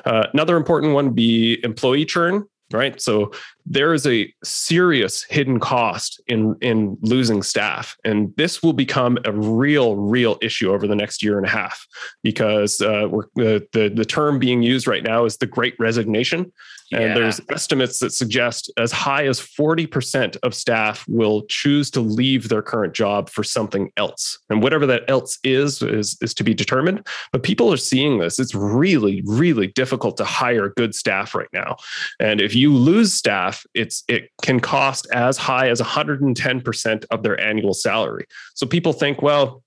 [SPEAKER 2] Uh, another important one be employee churn right so there is a serious hidden cost in in losing staff and this will become a real real issue over the next year and a half because uh, the, the the term being used right now is the great resignation And yeah. there's estimates that suggest as high as 40% of staff will choose to leave their current job for something else. And whatever that else is, is, is to be determined. But people are seeing this. It's really, really difficult to hire good staff right now. And if you lose staff, it's it can cost as high as 110% of their annual salary. So people think, well,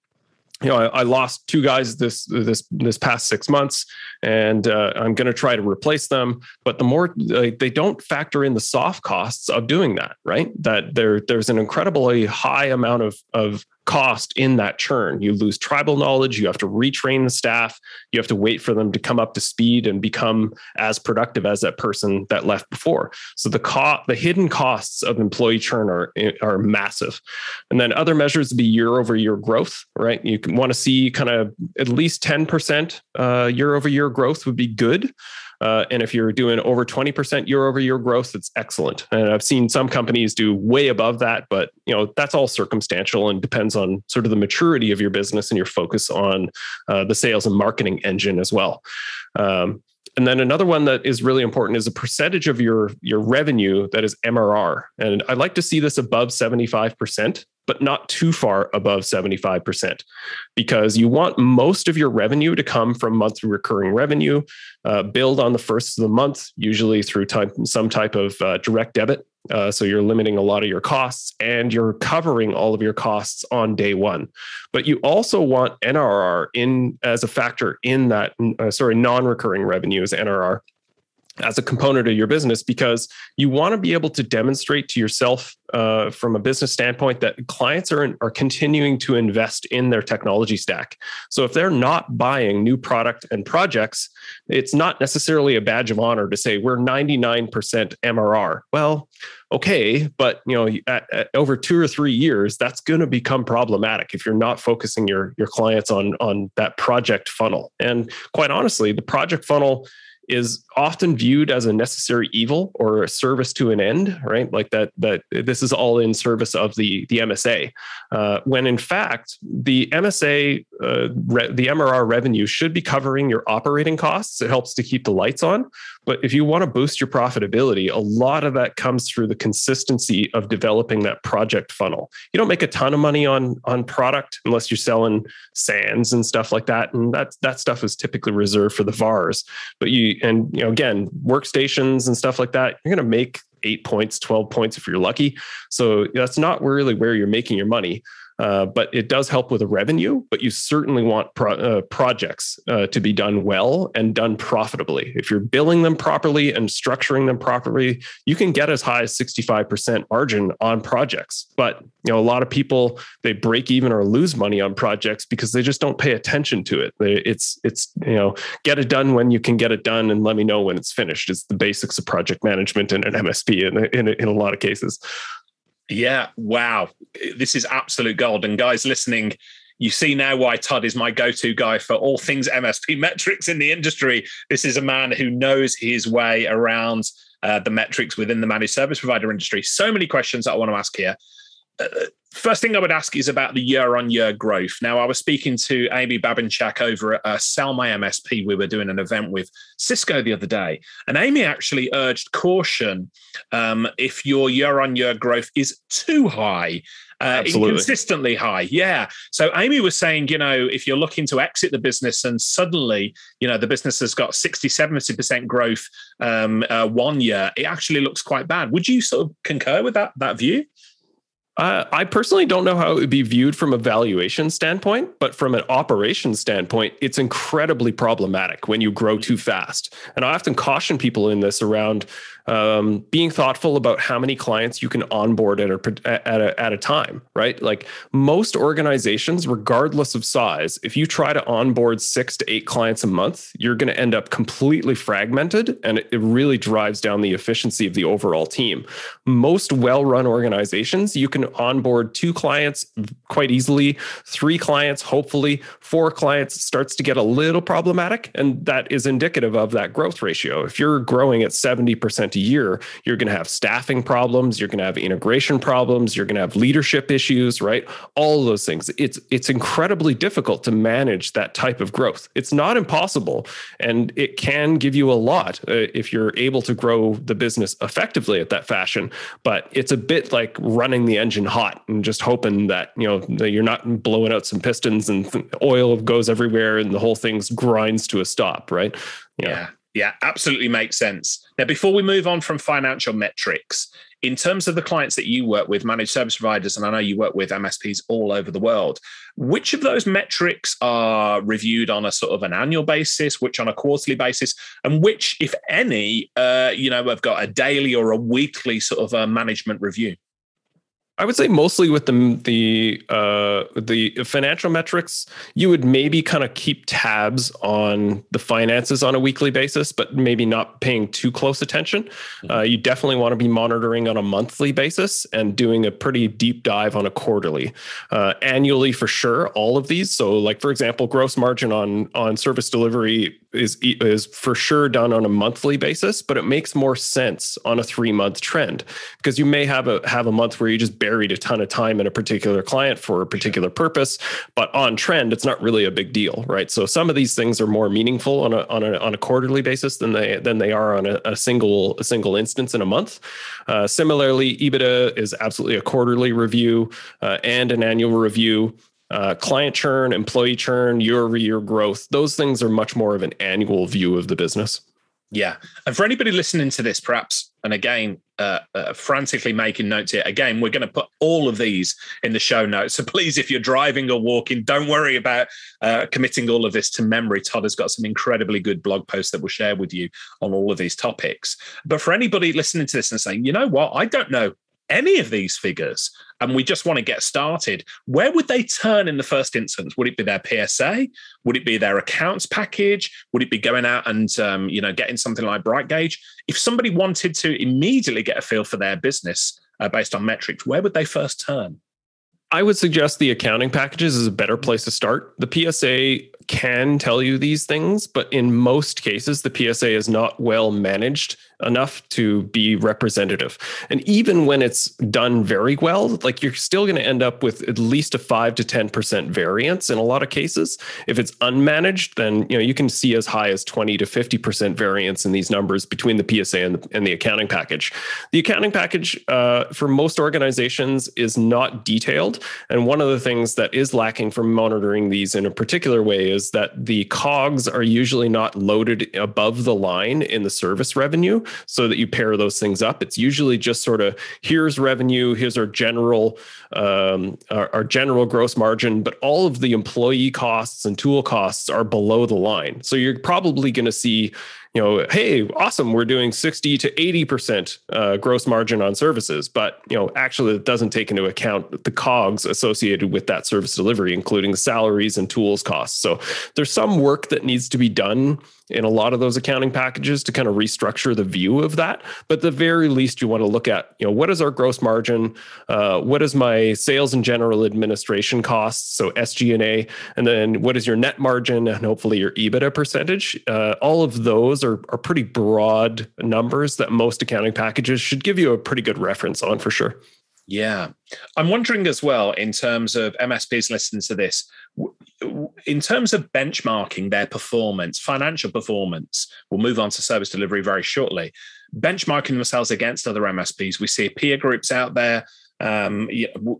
[SPEAKER 2] you know, I, I, lost two guys this this this past six months, and uh, I'm going to try to replace them. But the more they don't factor in the soft costs of doing that, right? That there there's an incredibly high amount of of cost in that churn. You lose tribal knowledge, you have to retrain the staff, you have to wait for them to come up to speed and become as productive as that person that left before. So the cost the hidden costs of employee churn are are massive. And then other measures would be year over year growth, right? You want to see kind of at least 10% uh, year over year growth would be good. Uh, and if you're doing over 20% year over year growth, it's excellent. And I've seen some companies do way above that, but you know that's all circumstantial and depends on sort of the maturity of your business and your focus on uh, the sales and marketing engine as well. Um, and then another one that is really important is a percentage of your your revenue that is MRR. And I'd like to see this above 75% but not too far above 75%, because you want most of your revenue to come from monthly recurring revenue, uh, billed on the first of the month, usually through some type of uh, direct debit. Uh, so you're limiting a lot of your costs and you're covering all of your costs on day one. But you also want NRR in as a factor in that, uh, sorry, non recurring revenue as NRR as a component of your business because you want to be able to demonstrate to yourself uh, from a business standpoint that clients are, are continuing to invest in their technology stack. So if they're not buying new product and projects, it's not necessarily a badge of honor to say we're 99% MRR. Well, okay, but you know, at, at over two or three years, that's going to become problematic if you're not focusing your your clients on on that project funnel. And quite honestly, the project funnel is often viewed as a necessary evil or a service to an end, right? Like that that this is all in service of the the MSA, uh, when in fact the MSA uh, re- the MRR revenue should be covering your operating costs. It helps to keep the lights on, but if you want to boost your profitability, a lot of that comes through the consistency of developing that project funnel. You don't make a ton of money on on product unless you're selling SANs and stuff like that, and that that stuff is typically reserved for the VARs. But you and you know again workstations and stuff like that, you're going to make eight points, 12 points if you're lucky. So that's not really where you're making your money. Uh, but it does help with the revenue. But you certainly want pro- uh, projects uh, to be done well and done profitably. If you're billing them properly and structuring them properly, you can get as high as 65% margin on projects. But you know, a lot of people they break even or lose money on projects because they just don't pay attention to it. It's it's you know, get it done when you can get it done, and let me know when it's finished. It's the basics of project management and an MSP in in, in a lot of cases.
[SPEAKER 1] Yeah, wow. This is absolute gold. And guys listening, you see now why Todd is my go to guy for all things MSP <laughs> metrics in the industry. This is a man who knows his way around uh, the metrics within the managed service provider industry. So many questions that I want to ask here. Uh, first thing I would ask is about the year on year growth. Now, I was speaking to Amy Babinchak over at uh, Sell My MSP. We were doing an event with Cisco the other day, and Amy actually urged caution um, if your year on year growth is too high. Uh, inconsistently high. Yeah. So Amy was saying, you know, if you're looking to exit the business and suddenly, you know, the business has got 60, 70% growth um, uh, one year, it actually looks quite bad. Would you sort of concur with that, that view?
[SPEAKER 2] Uh, I personally don't know how it would be viewed from a valuation standpoint, but from an operation standpoint, it's incredibly problematic when you grow too fast. And I often caution people in this around um, being thoughtful about how many clients you can onboard at a, at, a, at a time, right? Like most organizations, regardless of size, if you try to onboard six to eight clients a month, you're going to end up completely fragmented and it, really drives down the efficiency of the overall team. Most well run organizations, you can onboard two clients quite easily, three clients, hopefully, four clients starts to get a little problematic. And that is indicative of that growth ratio. If you're growing at 70% a year, you're going to have staffing problems, you're going to have integration problems, you're going to have leadership issues, right? All those things. It's it's incredibly difficult to manage that type of growth. It's not impossible, and it can give you a lot uh, if you're able to grow the business effectively at that fashion. But it's a bit like running the engine hot and just hoping that you know that you're not blowing out some pistons and oil goes everywhere and the whole thing grinds to a stop, right?
[SPEAKER 1] Yeah. yeah. Yeah, absolutely makes sense. Now, before we move on from financial metrics, in terms of the clients that you work with, managed service providers, and I know you work with MSPs all over the world, which of those metrics are reviewed on a sort of an annual basis, which on a quarterly basis, and which, if any, uh, you know, have got a daily or a weekly sort of a management review?
[SPEAKER 2] I would say mostly with the the uh, the financial metrics, you would maybe kind of keep tabs on the finances on a weekly basis, but maybe not paying too close attention. Mm-hmm. Uh, you definitely want to be monitoring on a monthly basis and doing a pretty deep dive on a quarterly, uh, annually for sure. All of these. So, like for example, gross margin on on service delivery is is for sure done on a monthly basis, but it makes more sense on a three month trend because you may have a have a month where you just buried a ton of time in a particular client for a particular purpose, but on trend, it's not really a big deal, right? So some of these things are more meaningful on a on a on a quarterly basis than they than they are on a, a single a single instance in a month. Uh, similarly, EBITDA is absolutely a quarterly review uh, and an annual review. Uh, client churn, employee churn, year over year growth, those things are much more of an annual view of the business.
[SPEAKER 1] Yeah. And for anybody listening to this, perhaps, and again, uh, uh, frantically making notes here, again, we're going to put all of these in the show notes. So please, if you're driving or walking, don't worry about uh, committing all of this to memory. Todd has got some incredibly good blog posts that we'll share with you on all of these topics. But for anybody listening to this and saying, you know what, I don't know any of these figures and we just want to get started, where would they turn in the first instance? Would it be their PSA? Would it be their accounts package? Would it be going out and um, you know getting something like BrightGauge? If somebody wanted to immediately get a feel for their business uh, based on metrics, where would they first turn?
[SPEAKER 2] I would suggest the accounting packages is a better place to start. The PSA can tell you these things, but in most cases, the PSA is not well managed enough to be representative. And even when it's done very well, like you're still going to end up with at least a 5 to 10% variance in a lot of cases. If it's unmanaged, then you know you can see as high as 20 to 50% variance in these numbers between the PSA and the, and the accounting package. The accounting package uh, for most organizations is not detailed, and one of the things that is lacking from monitoring these in a particular way is that the cogs are usually not loaded above the line in the service revenue so that you pair those things up. It's usually just sort of here's revenue, here's our general um, our, our general gross margin, but all of the employee costs and tool costs are below the line. So you're probably going to see you know, hey, awesome, we're doing 60 to 80% uh, gross margin on services, but, you know, actually it doesn't take into account the COGS associated with that service delivery, including the salaries and tools costs. So there's some work that needs to be done in a lot of those accounting packages to kind of restructure the view of that. But the very least, you want to look at, you know, what is our gross margin? Uh, what is my sales and general administration costs? So SG&A, and then what is your net margin and hopefully your EBITDA percentage? Uh, all of those are, are pretty broad numbers that most accounting packages should give you a pretty good reference on for sure.
[SPEAKER 1] Yeah. I'm wondering as well, in terms of MSPs listening to this, in terms of benchmarking their performance, financial performance, we'll move on to service delivery very shortly. Benchmarking themselves against other MSPs, we see peer groups out there um,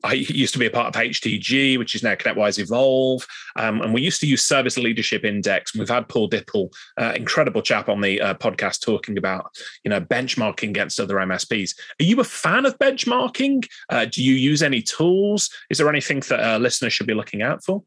[SPEAKER 1] I used to be a part of HTG, which is now ConnectWise Evolve, um, and we used to use Service Leadership Index. We've had Paul Dippell, uh, incredible chap, on the uh, podcast talking about you know benchmarking against other MSPs. Are you a fan of benchmarking? Uh, do you use any tools? Is there anything that uh, listeners should be looking out for?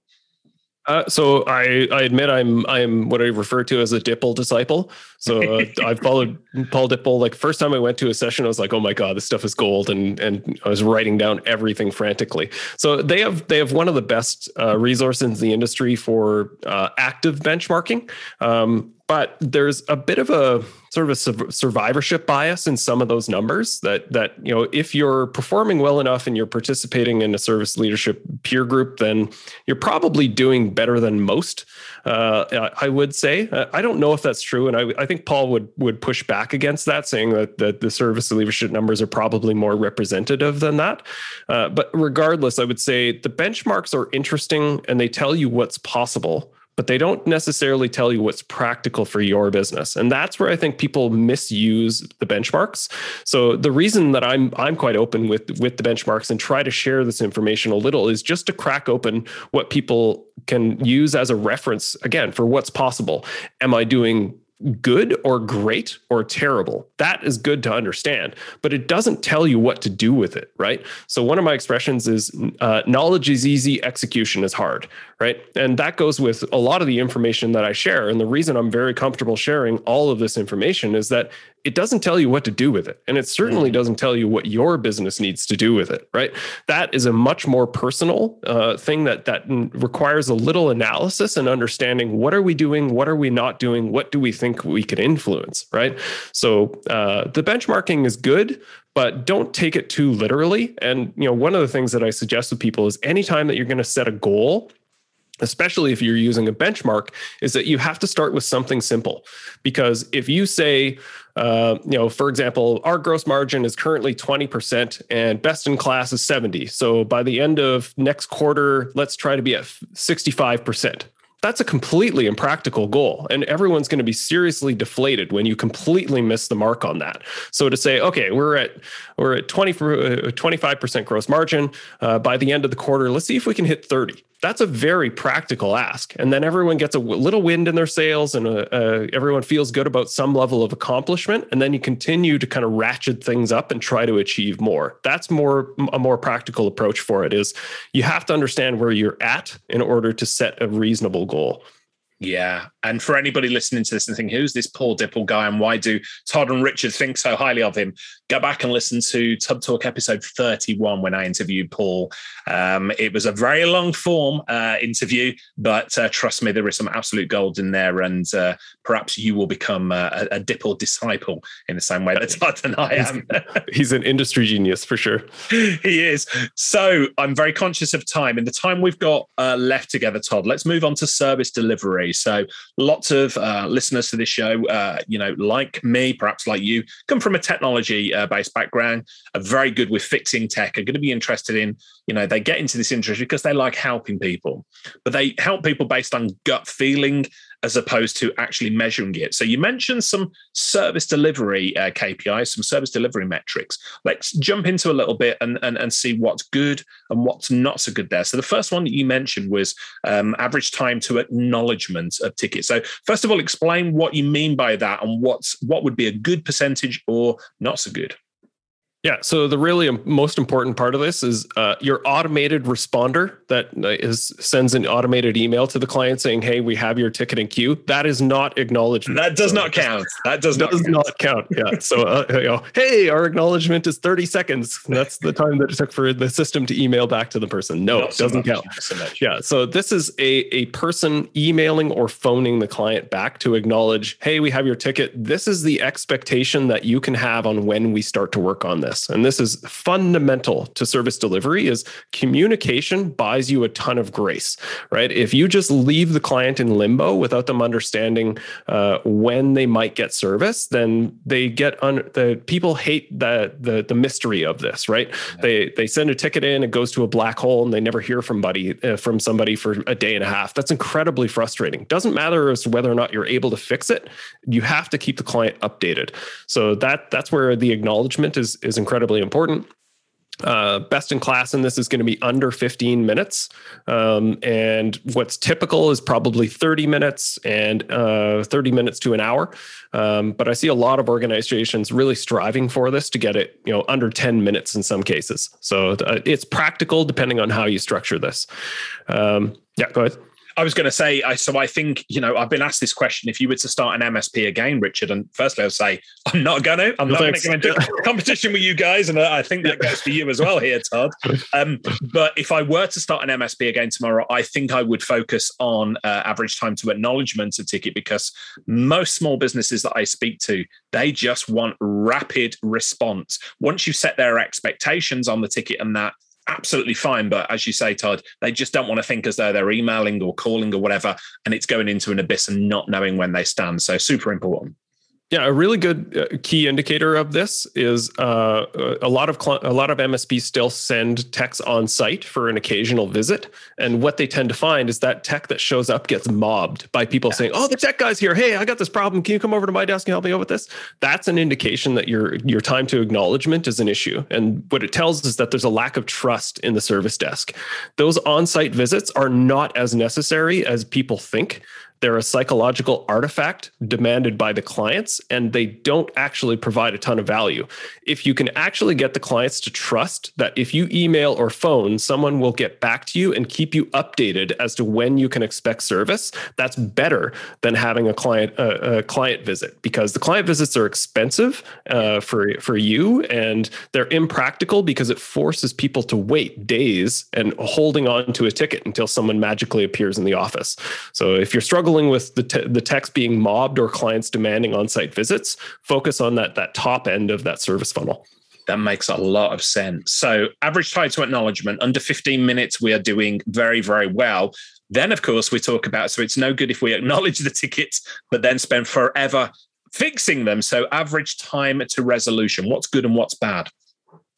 [SPEAKER 2] Uh, so I, I admit I'm I'm what I refer to as a Dippell disciple. So uh, <laughs> I followed Paul Dippell. Like first time I went to a session, I was like, oh my god, this stuff is gold, and and I was writing down everything frantically. So they have they have one of the best uh, resources in the industry for uh, active benchmarking. Um, but there's a bit of a sort of a survivorship bias in some of those numbers that that you know if you're performing well enough and you're participating in a service leadership peer group then you're probably doing better than most uh, i would say. I don't know if that's true and I, I think paul would would push back against that saying that, that the service leadership numbers are probably more representative than that. Uh, but regardless i would say the benchmarks are interesting and they tell you what's possible but they don't necessarily tell you what's practical for your business. And that's where I think people misuse the benchmarks. So the reason that I'm I'm quite open with with the benchmarks and try to share this information a little is just to crack open what people can use as a reference again for what's possible. Am I doing good or great or terrible. That is good to understand, but it doesn't tell you what to do with it, right? So, one of my expressions is uh, knowledge is easy, execution is hard, right? And that goes with a lot of the information that I share. And the reason I'm very comfortable sharing all of this information is that it doesn't tell you what to do with it. And it certainly mm. doesn't tell you what your business needs to do with it, right? That is a much more personal uh, thing that that requires a little analysis and understanding what are we doing, what are we not doing, what do we think we can influence, right? So uh, the benchmarking is good, but don't take it too literally. And you know, one of the things that I suggest with people is anytime that you're going to set a goal especially if you're using a benchmark, is that you have to start with something simple. Because if you say, uh, you know, for example, our gross margin is currently 20% and best in class is 70. So by the end of next quarter, let's try to be at 65% that's a completely impractical goal and everyone's going to be seriously deflated when you completely miss the mark on that so to say okay we're at we're at 20 25% uh, gross margin uh, by the end of the quarter. Let's see if we can hit 30 that's a very practical ask. And then everyone gets a little wind in their sails and uh, uh, everyone feels good about some level of accomplishment. And then you continue to kind of ratchet things up and try to achieve more. That's more a more practical approach for it is you have to understand where you're at in order to set a reasonable goal.
[SPEAKER 1] Yeah. And for anybody listening to this and thinking, who's this Paul Dippell guy and why do Todd and Richard think so highly of him? Go back and listen to Tubb Talk episode 31 when I interviewed Paul. Um, it was a very long form uh, interview, but uh, trust me, there is some absolute gold in there. And uh, perhaps you will become a, a Dippell disciple in the same way that Todd and I am. <laughs>
[SPEAKER 2] He's an industry genius for sure. <laughs>
[SPEAKER 1] he is. So I'm very conscious of time. In the time we've got uh, left together, Todd, let's move on to service delivery. So lots of uh, listeners to this show, uh, you know, like me, perhaps like you, come from a technology uh, based background, are very good with fixing tech, are going to be interested in, you know, they get into this industry because they like helping people, but they help people based on gut feeling as opposed to actually measuring it. So you mentioned some service delivery uh, KPIs, some service delivery metrics. Let's jump into a little bit and, and, and see what's good and what's not so good there. So the first one that you mentioned was um, average time to acknowledgement of tickets. So first of all, explain what you mean by that and what's what would be a good percentage or not so good.
[SPEAKER 2] Yeah. So the really most important part of this is uh, your automated responder that uh, sends an automated email to the client saying, "Hey, we have your ticket in queue." That is not acknowledgement.
[SPEAKER 1] That does not count. That does,
[SPEAKER 2] does not, count. not count. Yeah. So uh, <laughs> you know, hey, our acknowledgement is thirty seconds. That's the time that it took for the system to email back to the person. No, it doesn't count. So yeah. So this is a a person emailing or phoning the client back to acknowledge, "Hey, we have your ticket." This is the expectation that you can have on when we start to work on this this. And this is fundamental to service delivery is communication buys you a ton of grace right? If you just leave the client in limbo without them understanding uh, when they might get service then they get un- the people hate the, the the mystery of this right? Yeah. they they send a ticket in it goes to a black hole and they never hear from buddy uh, from somebody for a day and a half. That's incredibly frustrating. Doesn't matter as to whether or not you're able to fix it you have to keep the client updated. So that that's where the acknowledgement is is incredibly important. Uh, best in class in this is going to be under 15 minutes. Um, and what's typical is probably 30 minutes and uh, 30 minutes to an hour. Um, but I see a lot of organizations really striving for this to get it, you know, under 10 minutes in some cases. So uh, it's practical depending on how you structure this. Um, yeah, go ahead.
[SPEAKER 1] I was going to say, I, so I think, you know, I've been asked this question. If you were to start an MSP again, Richard, and firstly, I'll say, I'm not going to. I'm no, not going to go into <laughs> competition with you guys. And I think that goes for you as well here, Todd. Um, but if I were to start an MSP again tomorrow, I think I would focus on uh, average time to acknowledgement of ticket because most small businesses that I speak to, they just want rapid response. Once you set their expectations on the ticket and that, absolutely fine. But as you say, Todd, they just don't want to think as though they're emailing or calling or whatever, and it's going into an abyss and not knowing when they stand. So super important.
[SPEAKER 2] Yeah, a really good uh, key indicator of this is uh, a lot of cl- a lot of MSPs still send techs on site for an occasional visit, and what they tend to find is that tech that shows up gets mobbed by people yeah. saying, "Oh, the tech guy's here. Hey, I got this problem. Can you come over to my desk and help me out with this?" That's an indication that your your time to acknowledgement is an issue, and what it tells is that there's a lack of trust in the service desk. Those on-site visits are not as necessary as people think. They're a psychological artifact demanded by the clients, and they don't actually provide a ton of value. If you can actually get the clients to trust that if you email or phone, someone will get back to you and keep you updated as to when you can expect service, that's better than having a client a, a client visit because the client visits are expensive uh, for for you and they're impractical because it forces people to wait days and holding on to a ticket until someone magically appears in the office. So if you're struggling struggling with the, te- the techs being mobbed or clients demanding on-site visits, focus on that, that top end of that service funnel.
[SPEAKER 1] That makes a lot of sense. So, average time to acknowledgement under 15 minutes, we are doing very, very well. Then, of course, we talk about so it's no good if we acknowledge the tickets, but then spend forever fixing them. So, average time to resolution what's good and what's bad?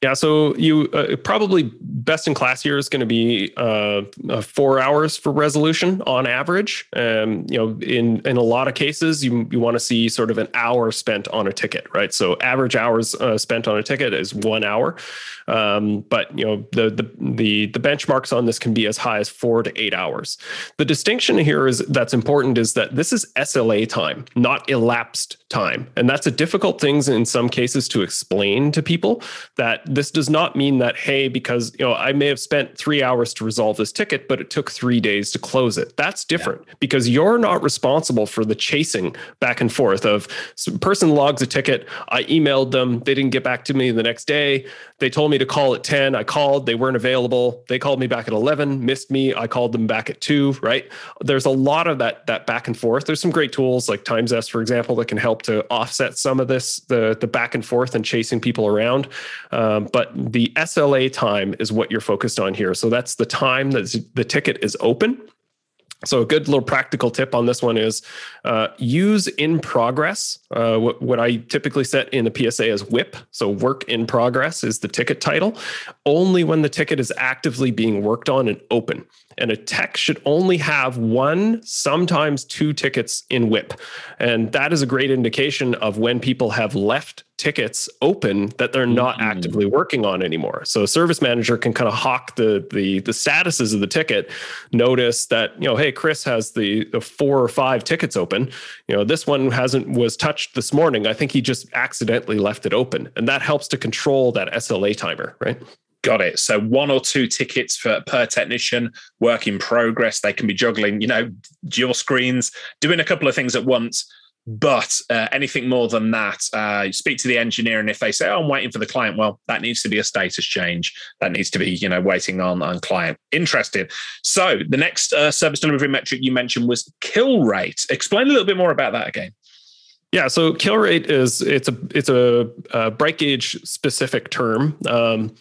[SPEAKER 2] Yeah, so you uh, probably best in class here is going to be uh, uh, four hours for resolution on average. Um, you know, in in a lot of cases, you you want to see sort of an hour spent on a ticket, right? So average hours uh, spent on a ticket is one hour, um, but you know the, the the the benchmarks on this can be as high as four to eight hours. The distinction here is that's important is that this is SLA time, not elapsed time, and that's a difficult thing in some cases to explain to people that this does not mean that hey because you know i may have spent three hours to resolve this ticket but it took three days to close it. That's different yeah. because you're not responsible for the chasing back and forth of person logs a ticket i emailed them they didn't get back to me the next day. They told me to call at 10 i called they weren't available. They called me back at 11 missed me i called them back at 2 right? There's a lot of that that back and forth. There's some great tools like TimeZest for example that can help to offset some of this the the back and forth and chasing people around. Um, but the SLA time is what you're focused on here. So that's the time that the ticket is open. So a good little practical tip on this one is uh, use in progress. Uh, what, what, I typically set in the PSA as WIP. So work in progress is the ticket title. Only when the ticket is actively being worked on and open and a tech should only have one, sometimes two tickets in WIP. And that is a great indication of when people have left tickets open that they're not mm-hmm. actively working on anymore. So a service manager can kind of hawk the the the statuses of the ticket, notice that, you know, hey, Chris has the, the four or five tickets open. You know, this one hasn't was touched this morning. I think he just accidentally left it open. And that helps to control that SLA timer, right?
[SPEAKER 1] Got it. So one or two tickets for per technician, work in progress. They can be juggling, you know, dual screens, doing a couple of things at once. But uh, anything more than that, uh, speak to the engineer, and if they say, "Oh, I'm waiting for the client," well, that needs to be a status change. That needs to be, you know, waiting on on client. Interesting. So the next uh, service delivery metric you mentioned was kill rate. Explain a little bit more about that again.
[SPEAKER 2] Yeah, so kill rate is it's a it's a, a Brightgauge specific term. Um,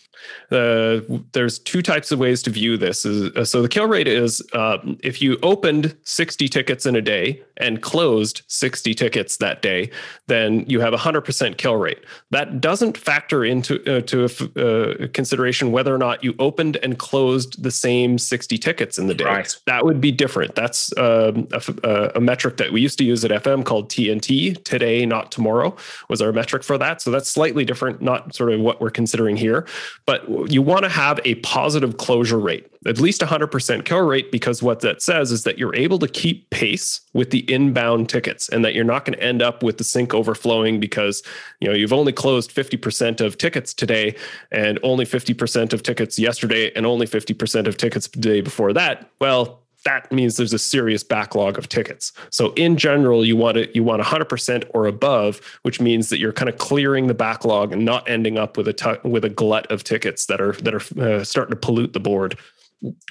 [SPEAKER 2] uh, there's two types of ways to view this. Uh, so the kill rate is uh, if you opened 60 tickets in a day and closed 60 tickets that day, then you have a 100% kill rate. That doesn't factor into uh, to a, uh, consideration whether or not you opened and closed the same 60 tickets in the day. Right. That would be different. That's um, a, a metric that we used to use at FM called TNT, today, not tomorrow, was our metric for that. So that's slightly different, not sort of what we're considering here. But but you want to have a positive closure rate, at least 100% kill rate, because what that says is that you're able to keep pace with the inbound tickets and that you're not going to end up with the sink overflowing because you know you've only closed 50% of tickets today and only 50% of tickets yesterday and only 50% of tickets the day before that. Well, that means there's a serious backlog of tickets. So in general, you want it you want 100% or above, which means that you're kind of clearing the backlog and not ending up with a t- with a glut of tickets that are that are uh, starting to pollute the board.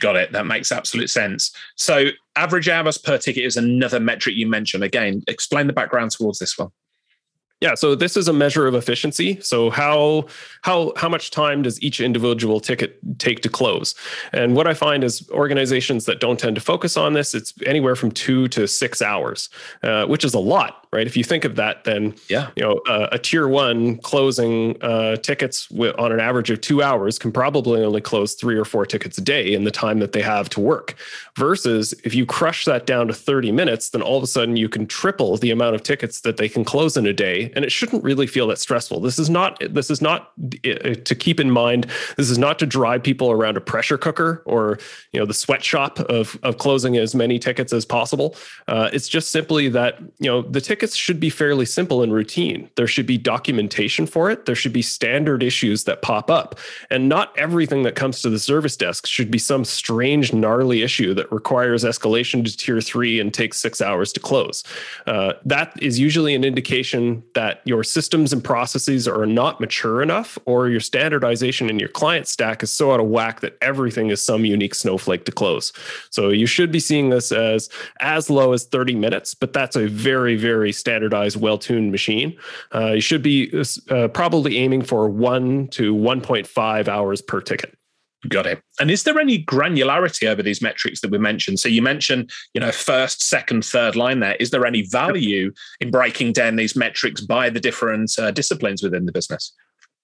[SPEAKER 1] Got it. That makes absolute sense. So average hours per ticket is another metric you mentioned. Again, explain the background towards this one.
[SPEAKER 2] Yeah, so this is a measure of efficiency. So how how how much time does each individual ticket take to close? And what I find is organizations that don't tend to focus on this, it's anywhere from two to six hours, uh, which is a lot, right? If you think of that, then
[SPEAKER 1] yeah,
[SPEAKER 2] you know, uh, a tier one closing uh, tickets with, on an average of two hours can probably only close three or four tickets a day in the time that they have to work. Versus if you crush that down to thirty minutes, then all of a sudden you can triple the amount of tickets that they can close in a day and it shouldn't really feel that stressful. This is not this is not uh, to keep in mind. This is not to drive people around a pressure cooker or you know the sweatshop of of closing as many tickets as possible. Uh, it's just simply that you know the tickets should be fairly simple and routine. There should be documentation for it. There should be standard issues that pop up, and not everything that comes to the service desk should be some strange gnarly issue that requires escalation to tier three and takes six hours to close. Uh, that is usually an indication that that your systems and processes are not mature enough or your standardization in your client stack is so out of whack that everything is some unique snowflake to close. So you should be seeing this as as low as 30 minutes, but that's a very, very standardized, well-tuned machine. Uh, you should be uh, probably aiming for one to 1.5 hours per ticket.
[SPEAKER 1] Got it. And is there any granularity over these metrics that we mentioned? So you mentioned, you know, first, second, third line there. Is there any value in breaking down these metrics by the different uh, disciplines within the business?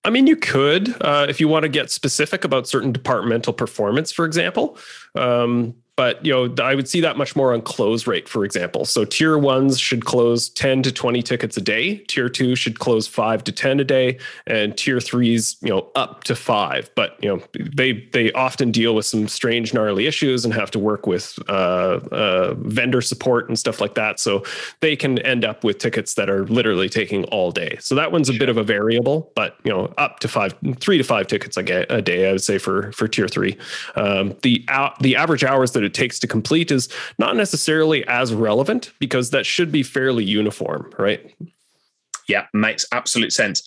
[SPEAKER 2] I mean, you could uh, if you want to get specific about certain departmental performance, for example. Um, but you know i would see that much more on close rate for example. So tier ones should close 10 to 20 tickets a day. Tier two should close 5 to 10 a day. And tier threes you know up to 5 but you know they they often deal with some strange gnarly issues and have to work with uh, uh, vendor support and stuff like that. So they can end up with tickets that are literally taking all day. So that one's a bit of a variable but you know up to five three to five tickets a day i would say for for tier three. Um, the out the average hours that it takes to complete is not necessarily as relevant because that should be fairly uniform, right?
[SPEAKER 1] Yeah, makes absolute sense.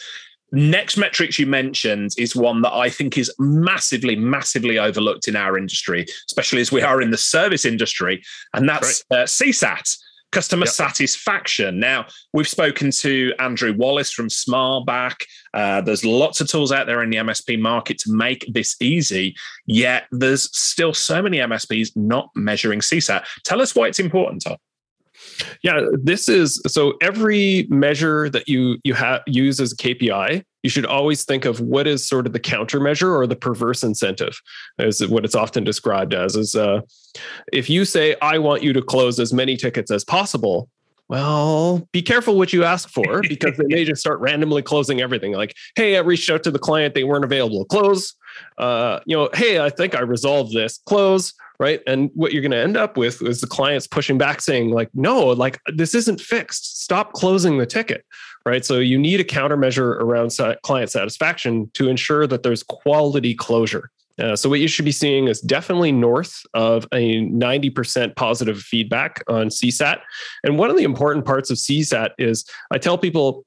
[SPEAKER 1] Next metrics you mentioned is one that I think is massively, massively overlooked in our industry, especially as we are in the service industry, and that's right. uh, CSAT customer yep. satisfaction. Now, we've spoken to Andrew Wallace from Smileback. Uh, there's lots of tools out there in the MSP market to make this easy, yet there's still so many MSPs not measuring CSAT. Tell us why it's important, Todd.
[SPEAKER 2] Yeah, this is so every measure that you you have use as a KPI, you should always think of what is sort of the countermeasure or the perverse incentive, is what it's often described as. Is uh, if you say I want you to close as many tickets as possible, well, be careful what you ask for <laughs> because they may just start randomly closing everything. Like, hey, I reached out to the client, they weren't available. Close. Uh, you know, hey, I think I resolved this. Close right? And what you're going to end up with is the clients pushing back saying like, no, like this isn't fixed. Stop closing the ticket, right? So you need a countermeasure around client satisfaction to ensure that there's quality closure. Uh, so what you should be seeing is definitely north of a 90% positive feedback on CSAT. And one of the important parts of CSAT is I tell people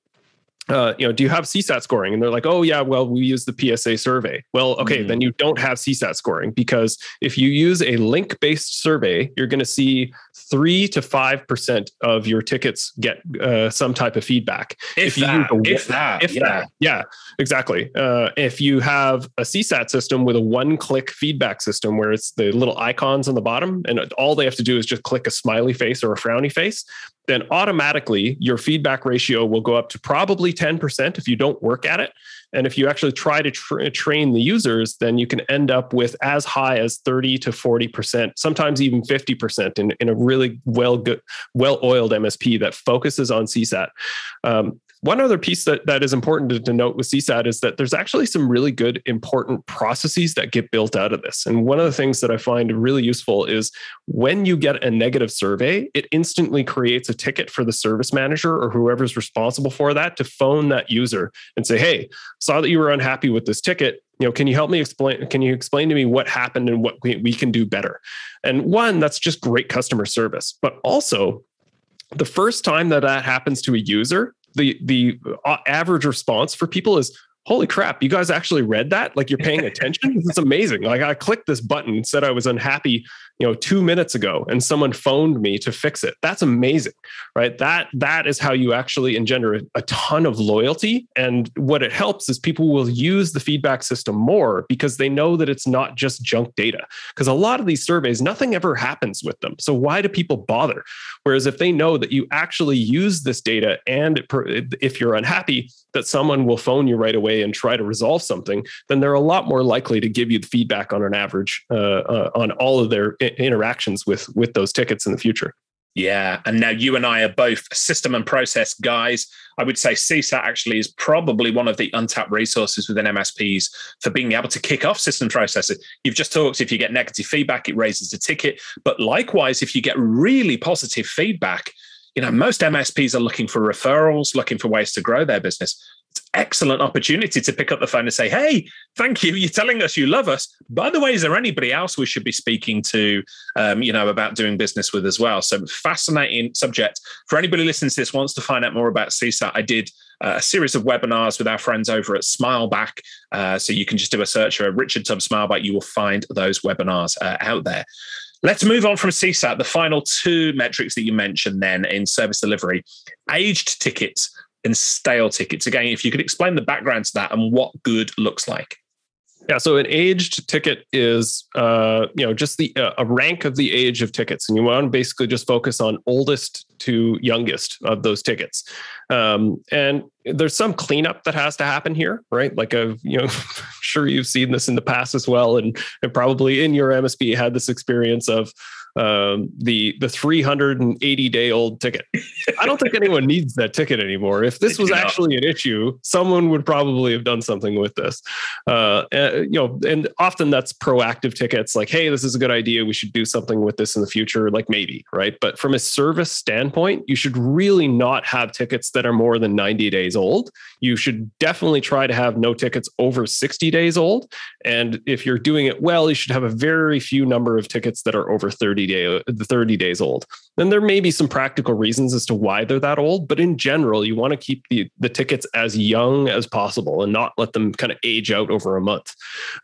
[SPEAKER 2] uh, you know, do you have CSAT scoring? And they're like, oh yeah, well we use the PSA survey. Well, okay, mm-hmm. then you don't have CSAT scoring because if you use a link-based survey, you're going to see three to five percent of your tickets get uh, some type of feedback.
[SPEAKER 1] If, if that, a, if that,
[SPEAKER 2] if yeah. that, yeah, exactly. Uh, if you have a CSAT system with a one-click feedback system where it's the little icons on the bottom, and all they have to do is just click a smiley face or a frowny face, then automatically your feedback ratio will go up to probably 10% if you don't work at it. And if you actually try to tra- train the users, then you can end up with as high as 30 to 40%, sometimes even 50% in, in a really well well oiled MSP that focuses on CSAT. Um, one other piece that, that is important to, to, note with CSAT is that there's actually some really good, important processes that get built out of this. And one of the things that I find really useful is when you get a negative survey, it instantly creates a ticket for the service manager or whoever's responsible for that to phone that user and say, hey, saw that you were unhappy with this ticket. You know can you help me explain can you explain to me what happened and what we, we can do better? And one that's just great customer service. But also the first time that that happens to a user the the uh, average response for people is holy crap, you guys actually read that? Like you're paying <laughs> attention? It's amazing. Like I clicked this button, and said I was unhappy, you know, two minutes ago, and someone phoned me to fix it. That's amazing, right? That that is how you actually engender a, ton of loyalty. And what it helps is people will use the feedback system more because they know that it's not just junk data. Because a lot of these surveys, nothing ever happens with them. So why do people bother? Whereas if they know that you actually use this data and if you're unhappy, that someone will phone you right away and try to resolve something, then they're a lot more likely to give you the feedback on an average uh, uh, on all of their interactions with with those tickets in the future.
[SPEAKER 1] Yeah, and now you and I are both system and process guys. I would say CSAT actually is probably one of the untapped resources within MSPs for being able to kick off system processes. You've just talked if you get negative feedback, it raises a ticket. But likewise, if you get really positive feedback, you know, most MSPs are looking for referrals, looking for ways to grow their business. Excellent opportunity to pick up the phone and say, "Hey, thank you. You're telling us you love us. By the way, is there anybody else we should be speaking to, um, you know, about doing business with as well?" So fascinating subject for anybody listening to this wants to find out more about CSAT. I did uh, a series of webinars with our friends over at Smileback. Uh, so you can just do a search for Richard Tubb Smileback. You will find those webinars uh, out there. Let's move on from CSAT. The final two metrics that you mentioned then in service delivery aged tickets and stale tickets. Again, if you could explain the background to that and what good looks like.
[SPEAKER 2] Yeah, so an aged ticket is, uh, you know, just the uh, a rank of the age of tickets, and you want to basically just focus on oldest to youngest of those tickets. Um, and there's some cleanup that has to happen here, right? Like I've, you know, <laughs> sure you've seen this in the past as well, and, and probably in your MSP had this experience of um, the the 380 day old ticket. I don't think anyone needs that ticket anymore. If this was actually an issue, someone would probably have done something with this. Uh, and, you know, and often that's proactive tickets, like, hey, this is a good idea. We should do something with this in the future. Like maybe, right? But from a service standpoint, you should really not have tickets that are more than 90 days old. You should definitely try to have no tickets over 60 days old. And if you're doing it well, you should have a very few number of tickets that are over 30 30 day 30 days old. Then there may be some practical reasons as to why they're that old but in general you want to keep the, the tickets as young as possible and not let them kind of age out over a month.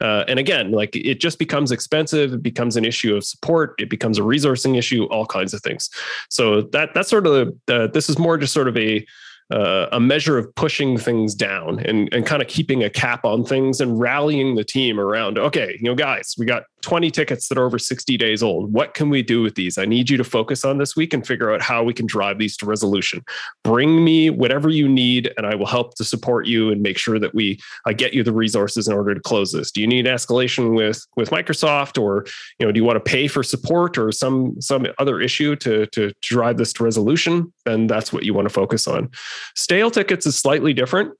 [SPEAKER 2] Uh, and again like it just becomes expensive it becomes an issue of support it becomes a resourcing issue all kinds of things. So that that's sort of uh, this is more just sort of a uh, a measure of pushing things down and, and kind of keeping a cap on things and rallying the team around okay you know guys we got 20 tickets that are over 60 days old. What can we do with these? I need you to focus on this week and figure out how we can drive these to resolution. Bring me whatever you need and i will help to support you and make sure that we get you the resources in order to close this. Do you need escalation with with microsoft or you know do you want to pay for support or some some other issue to to drive this to resolution? Then that's what you want to focus on. Stale tickets is slightly different.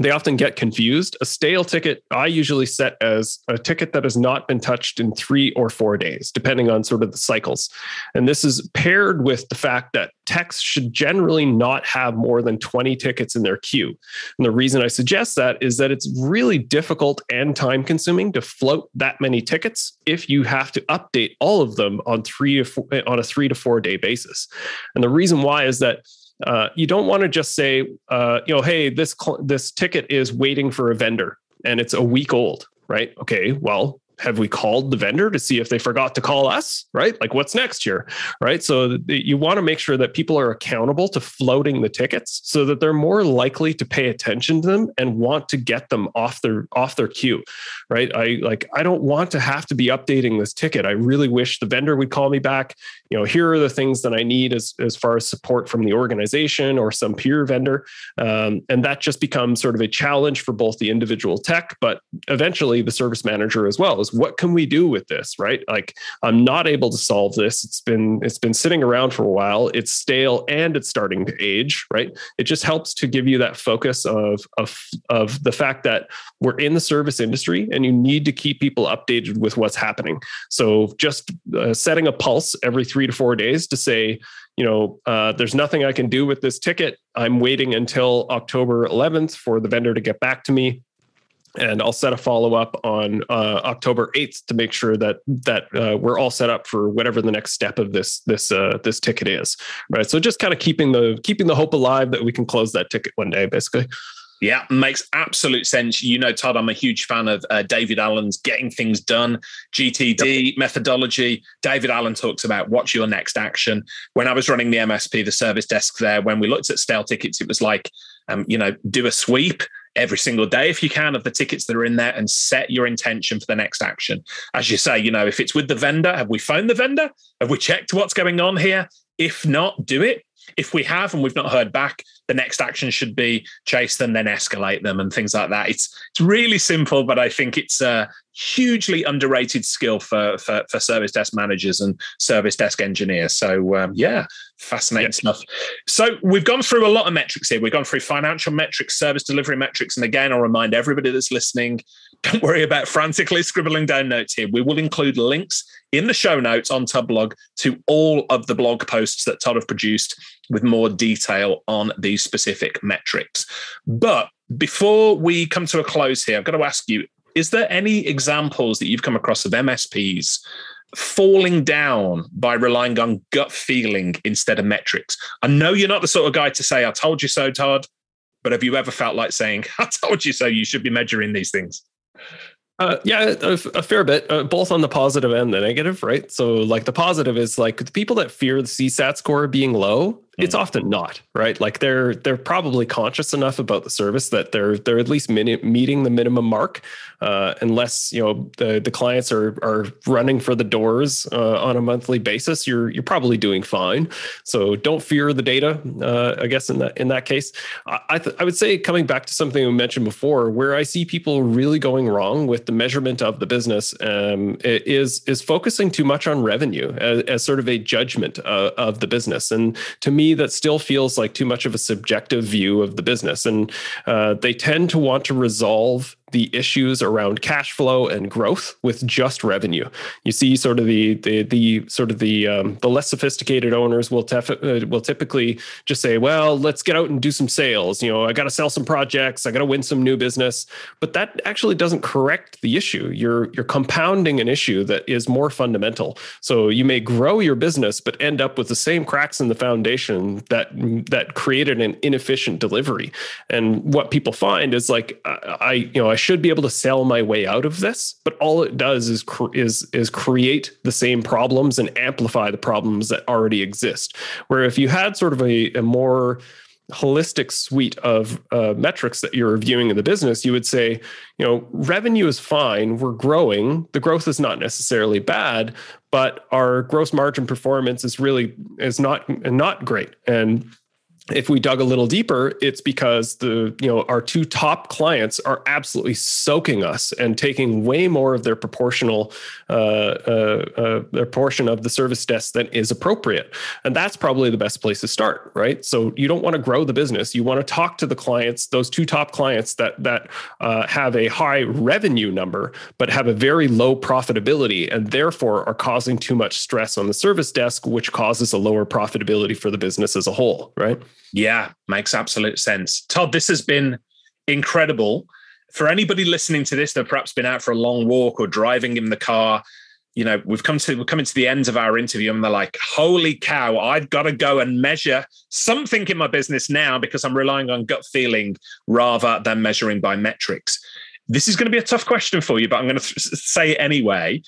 [SPEAKER 2] They often get confused. A stale ticket, I usually set as a ticket that has not been touched in three or four days, depending on sort of the cycles. And this is paired with the fact that techs should generally not have more than 20 tickets in their queue. And the reason I suggest that is that it's really difficult and time consuming to float that many tickets if you have to update all of them on three four, on a three to four day basis. And the reason why is that uh, you don't want to just say, uh, you know, hey, this cl- this ticket is waiting for a vendor and it's a week old, right? Okay, well, have we called the vendor to see if they forgot to call us right? Like what's next here right? So you want to make sure that people are accountable to floating the tickets so that they're more likely to pay attention to them and want to get them off their off their queue right? I like i don't want to have to be updating this ticket. I really wish the vendor would call me back you know here are the things that i need as as far as support from the organization or some peer vendor. Um, and that just becomes sort of a challenge for both the individual tech but eventually the service manager as well is what can we do with this right? Like i'm not able to solve this. It's been it's been sitting around for a while. It's stale and it's starting to age right? It just helps to give you that focus of of of the fact that we're in the service industry and you need to keep people updated with what's happening. So just uh, setting a pulse every 3 to 4 days to say you know, uh, there's nothing I can do with this ticket. I'm waiting until October 11th for the vendor to get back to me and I'll set a follow up on uh, October 8th to make sure that that uh, we're all set up for whatever the next step of this this uh, this ticket is. Right. So just kind of keeping the keeping the hope alive that we can close that ticket one day, basically.
[SPEAKER 1] Yeah, makes absolute sense. You know, Todd, I'm a huge fan of uh, David Allen's Getting Things Done, GTD methodology. David Allen talks about what's your next action. When I was running the MSP, the service desk there, when we looked at stale tickets, it was like, um, you know, do a sweep every single day if you can of the tickets that are in there and set your intention for the next action. As you say, you know, if it's with the vendor, have we phoned the vendor? Have we checked what's going on here? If not, do it. If we have and we've not heard back, the next action should be chase them, then escalate them, and things like that. It's it's really simple, but I think it's a hugely underrated skill for for, for service desk managers and service desk engineers. So um, yeah, fascinating yeah. stuff. So we've gone through a lot of metrics here. We've gone through financial metrics, service delivery metrics, and again, I'll remind everybody that's listening: <laughs> don't worry about frantically scribbling down notes here. We will include links in the show notes on Blog to all of the blog posts that Todd have produced with more detail on these specific metrics. But before we come to a close here, I've got to ask you is there any examples that you've come across of MSPs falling down by relying on gut feeling instead of metrics? I know you're not the sort of guy to say, I told you so, Todd, but have you ever felt like saying, <laughs> I told you so, you should be measuring these things?
[SPEAKER 2] Uh, yeah, a, fair bit, uh, both on the positive and the negative, right? So, like the positive is like the people that fear the CSAT score being low, it's mm. often not right? Like they're they're probably conscious enough about the service that they're they're at least mini- meeting the minimum mark uh, unless you know the the clients are are running for the doors uh, on a monthly basis you're you're probably doing fine. So don't fear the data uh, i guess in that in that case. I th- i would say coming back to something we mentioned before where i see people really going wrong with the measurement of the business um, is is focusing too much on revenue as, as sort of a judgment uh, of the business. And to me that still feels like too much of a subjective view of the business. And uh, they tend to want to resolve the issues around cash flow and growth with just revenue. You see, sort of the the the sort of the um, the less sophisticated owners will tef- uh, will typically just say, "Well, let's get out and do some sales." You know, I got to sell some projects, I got to win some new business. But that actually doesn't correct the issue. You're you're compounding an issue that is more fundamental. So you may grow your business, but end up with the same cracks in the foundation that that created an inefficient delivery. And what people find is like, I you know I should be able to sell my way out of this, but all it does is is is create the same problems and amplify the problems that already exist. Where if you had sort of a, a more holistic suite of uh, metrics that you're reviewing in the business, you would say, you know, revenue is fine. We're growing. The growth is not necessarily bad, but our gross margin performance is really is not not great. And if we dug a little deeper, it's because the you know our two top clients are absolutely soaking us and taking way more of their proportional uh, uh, uh, their portion of the service desk than is appropriate, and that's probably the best place to start, right? So you don't want to grow the business; you want to talk to the clients, those two top clients that that uh, have a high revenue number but have a very low profitability, and therefore are causing too much stress on the service desk, which causes a lower profitability for the business as a whole, right?
[SPEAKER 1] Yeah, makes absolute sense. Todd, this has been incredible. For anybody listening to this they've perhaps been out for a long walk or driving in the car, you know, we've come to we're coming to the end of our interview and they're like, holy cow, I've got to go and measure something in my business now because I'm relying on gut feeling rather than measuring by metrics. This is going to be a tough question for you, but I'm going to say it anyway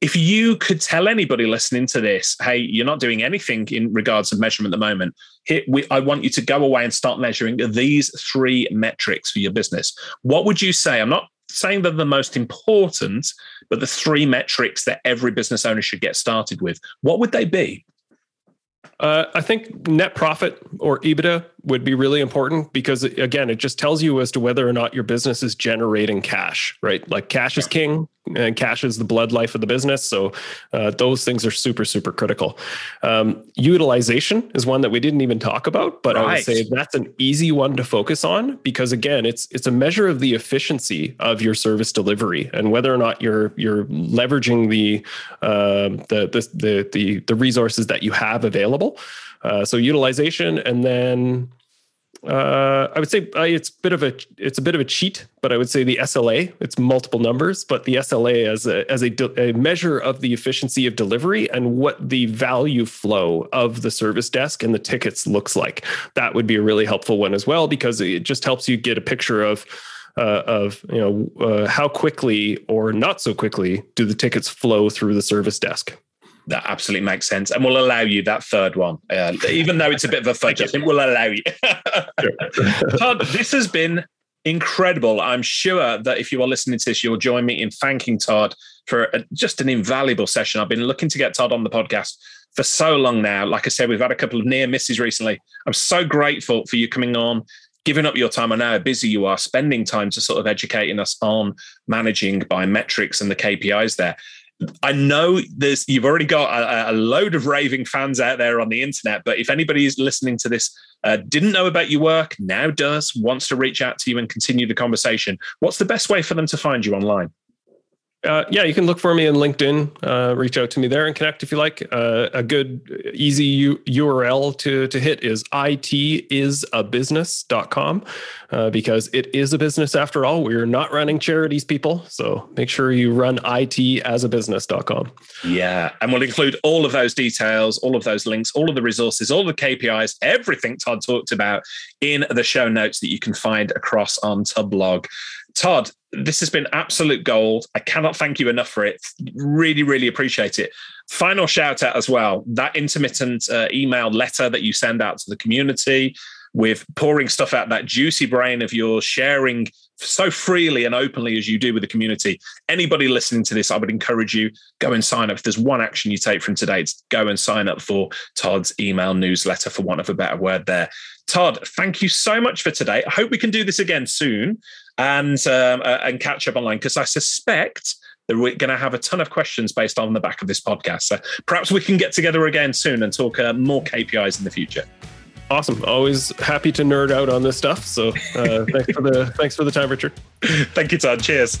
[SPEAKER 1] if you could tell anybody listening to this, hey, you're not doing anything in regards of measurement at the moment, here, we, I want you to go away and start measuring these three metrics for your business. What would you say? I'm not saying they're the most important, but the three metrics that every business owner should get started with. What would they be?
[SPEAKER 2] Uh, I think net profit or EBITDA would be really important because again, it just tells you as to whether or not your business is generating cash, right? Like cash is king and cash is the blood life of the business. So uh, those things are super, super critical. Um, utilization is one that we didn't even talk about, but right. I would say that's an easy one to focus on because again, it's it's a measure of the efficiency of your service delivery and whether or not you're you're leveraging the uh, the, the the the the resources that you have available. Uh, so utilization, and then Uh, I would say uh, it's a bit of a it's a bit of a cheat, but I would say the SLA it's multiple numbers, but the SLA as a as a, a measure of the efficiency of delivery and what the value flow of the service desk and the tickets looks like. That would be a really helpful one as well because it just helps you get a picture of. Uh, of you know uh, how quickly or not so quickly do the tickets flow through the service desk
[SPEAKER 1] that absolutely makes sense and we'll allow you that third one. Uh, even though it's a bit of a fudge, I think we'll allow you. <laughs> Todd, this has been incredible. I'm sure that if you are listening to this, you'll join me in thanking Todd for a, just an invaluable session. I've been looking to get Todd on the podcast for so long now. Like I said, we've had a couple of near misses recently. I'm so grateful for you coming on, giving up your time. I know how busy you are, spending time to sort of educating us on managing by metrics and the KPIs there. I know there's you've already got a, a, load of raving fans out there on the internet, but if anybody is listening to this uh, didn't know about your work, now does, wants to reach out to you and continue the conversation, what's the best way for them to find you online?
[SPEAKER 2] Uh, yeah, you can look for me in LinkedIn. Uh, reach out to me there and connect if you like. Uh, a good, easy U- URL to, to hit is itisabusiness.com uh, because it is a business after all. We're not running charities, people. So make sure you run itasabusiness.com.
[SPEAKER 1] Yeah. And we'll include all of those details, all of those links, all of the resources, all the KPIs, everything Todd talked about in the show notes that you can find across on Tubblog. Todd, this has been absolute gold. I cannot thank you enough for it. Really, really appreciate it. Final shout out as well that intermittent uh, email letter that you send out to the community with pouring stuff out, that juicy brain of yours, sharing so freely and openly as you do with the community. Anybody listening to this, I would encourage you go and sign up. If there's one action you take from today, it's go and sign up for Todd's email newsletter, for want of a better word there. Todd, thank you so much for today. I hope we can do this again soon and um, uh, and catch up online because I suspect that we're going to have a ton of questions based on the back of this podcast. So perhaps we can get together again soon and talk uh, more KPIs in the future.
[SPEAKER 2] Awesome. Always happy to nerd out on this stuff. So uh, thanks for the thanks for the time, Richard. <laughs>
[SPEAKER 1] Thank you, Todd. Cheers.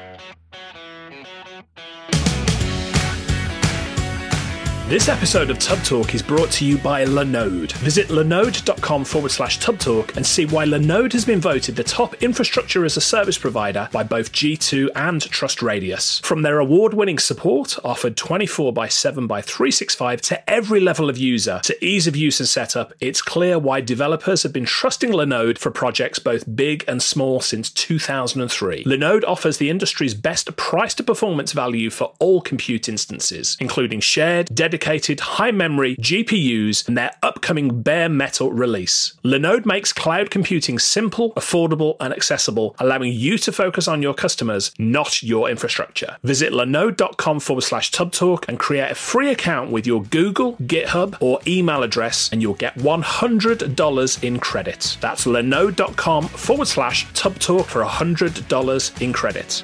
[SPEAKER 1] This episode of Tubb Talk is brought to you by Linode. Visit linode.com forward slash Tubb Talk and see why Linode has been voted the top infrastructure as a service provider by both G2 and Trust Radius. From their award winning support, offered 24 by 7 by 365 to every level of user, to ease of use and setup, it's clear why developers have been trusting Linode for projects both big and small since 2003. Linode offers the industry's best price to performance value for all compute instances, including shared, dedicated, dedicated high memory GPUs and their upcoming bare metal release. Linode makes cloud computing simple, affordable, and accessible, allowing you to focus on your customers, not your infrastructure. Visit linode.com forward slash tubbtalk and create a free account with your Google, GitHub, or email address, and you'll get $100 in credit. That's linode.com forward slash tubbtalk for $100 in credit.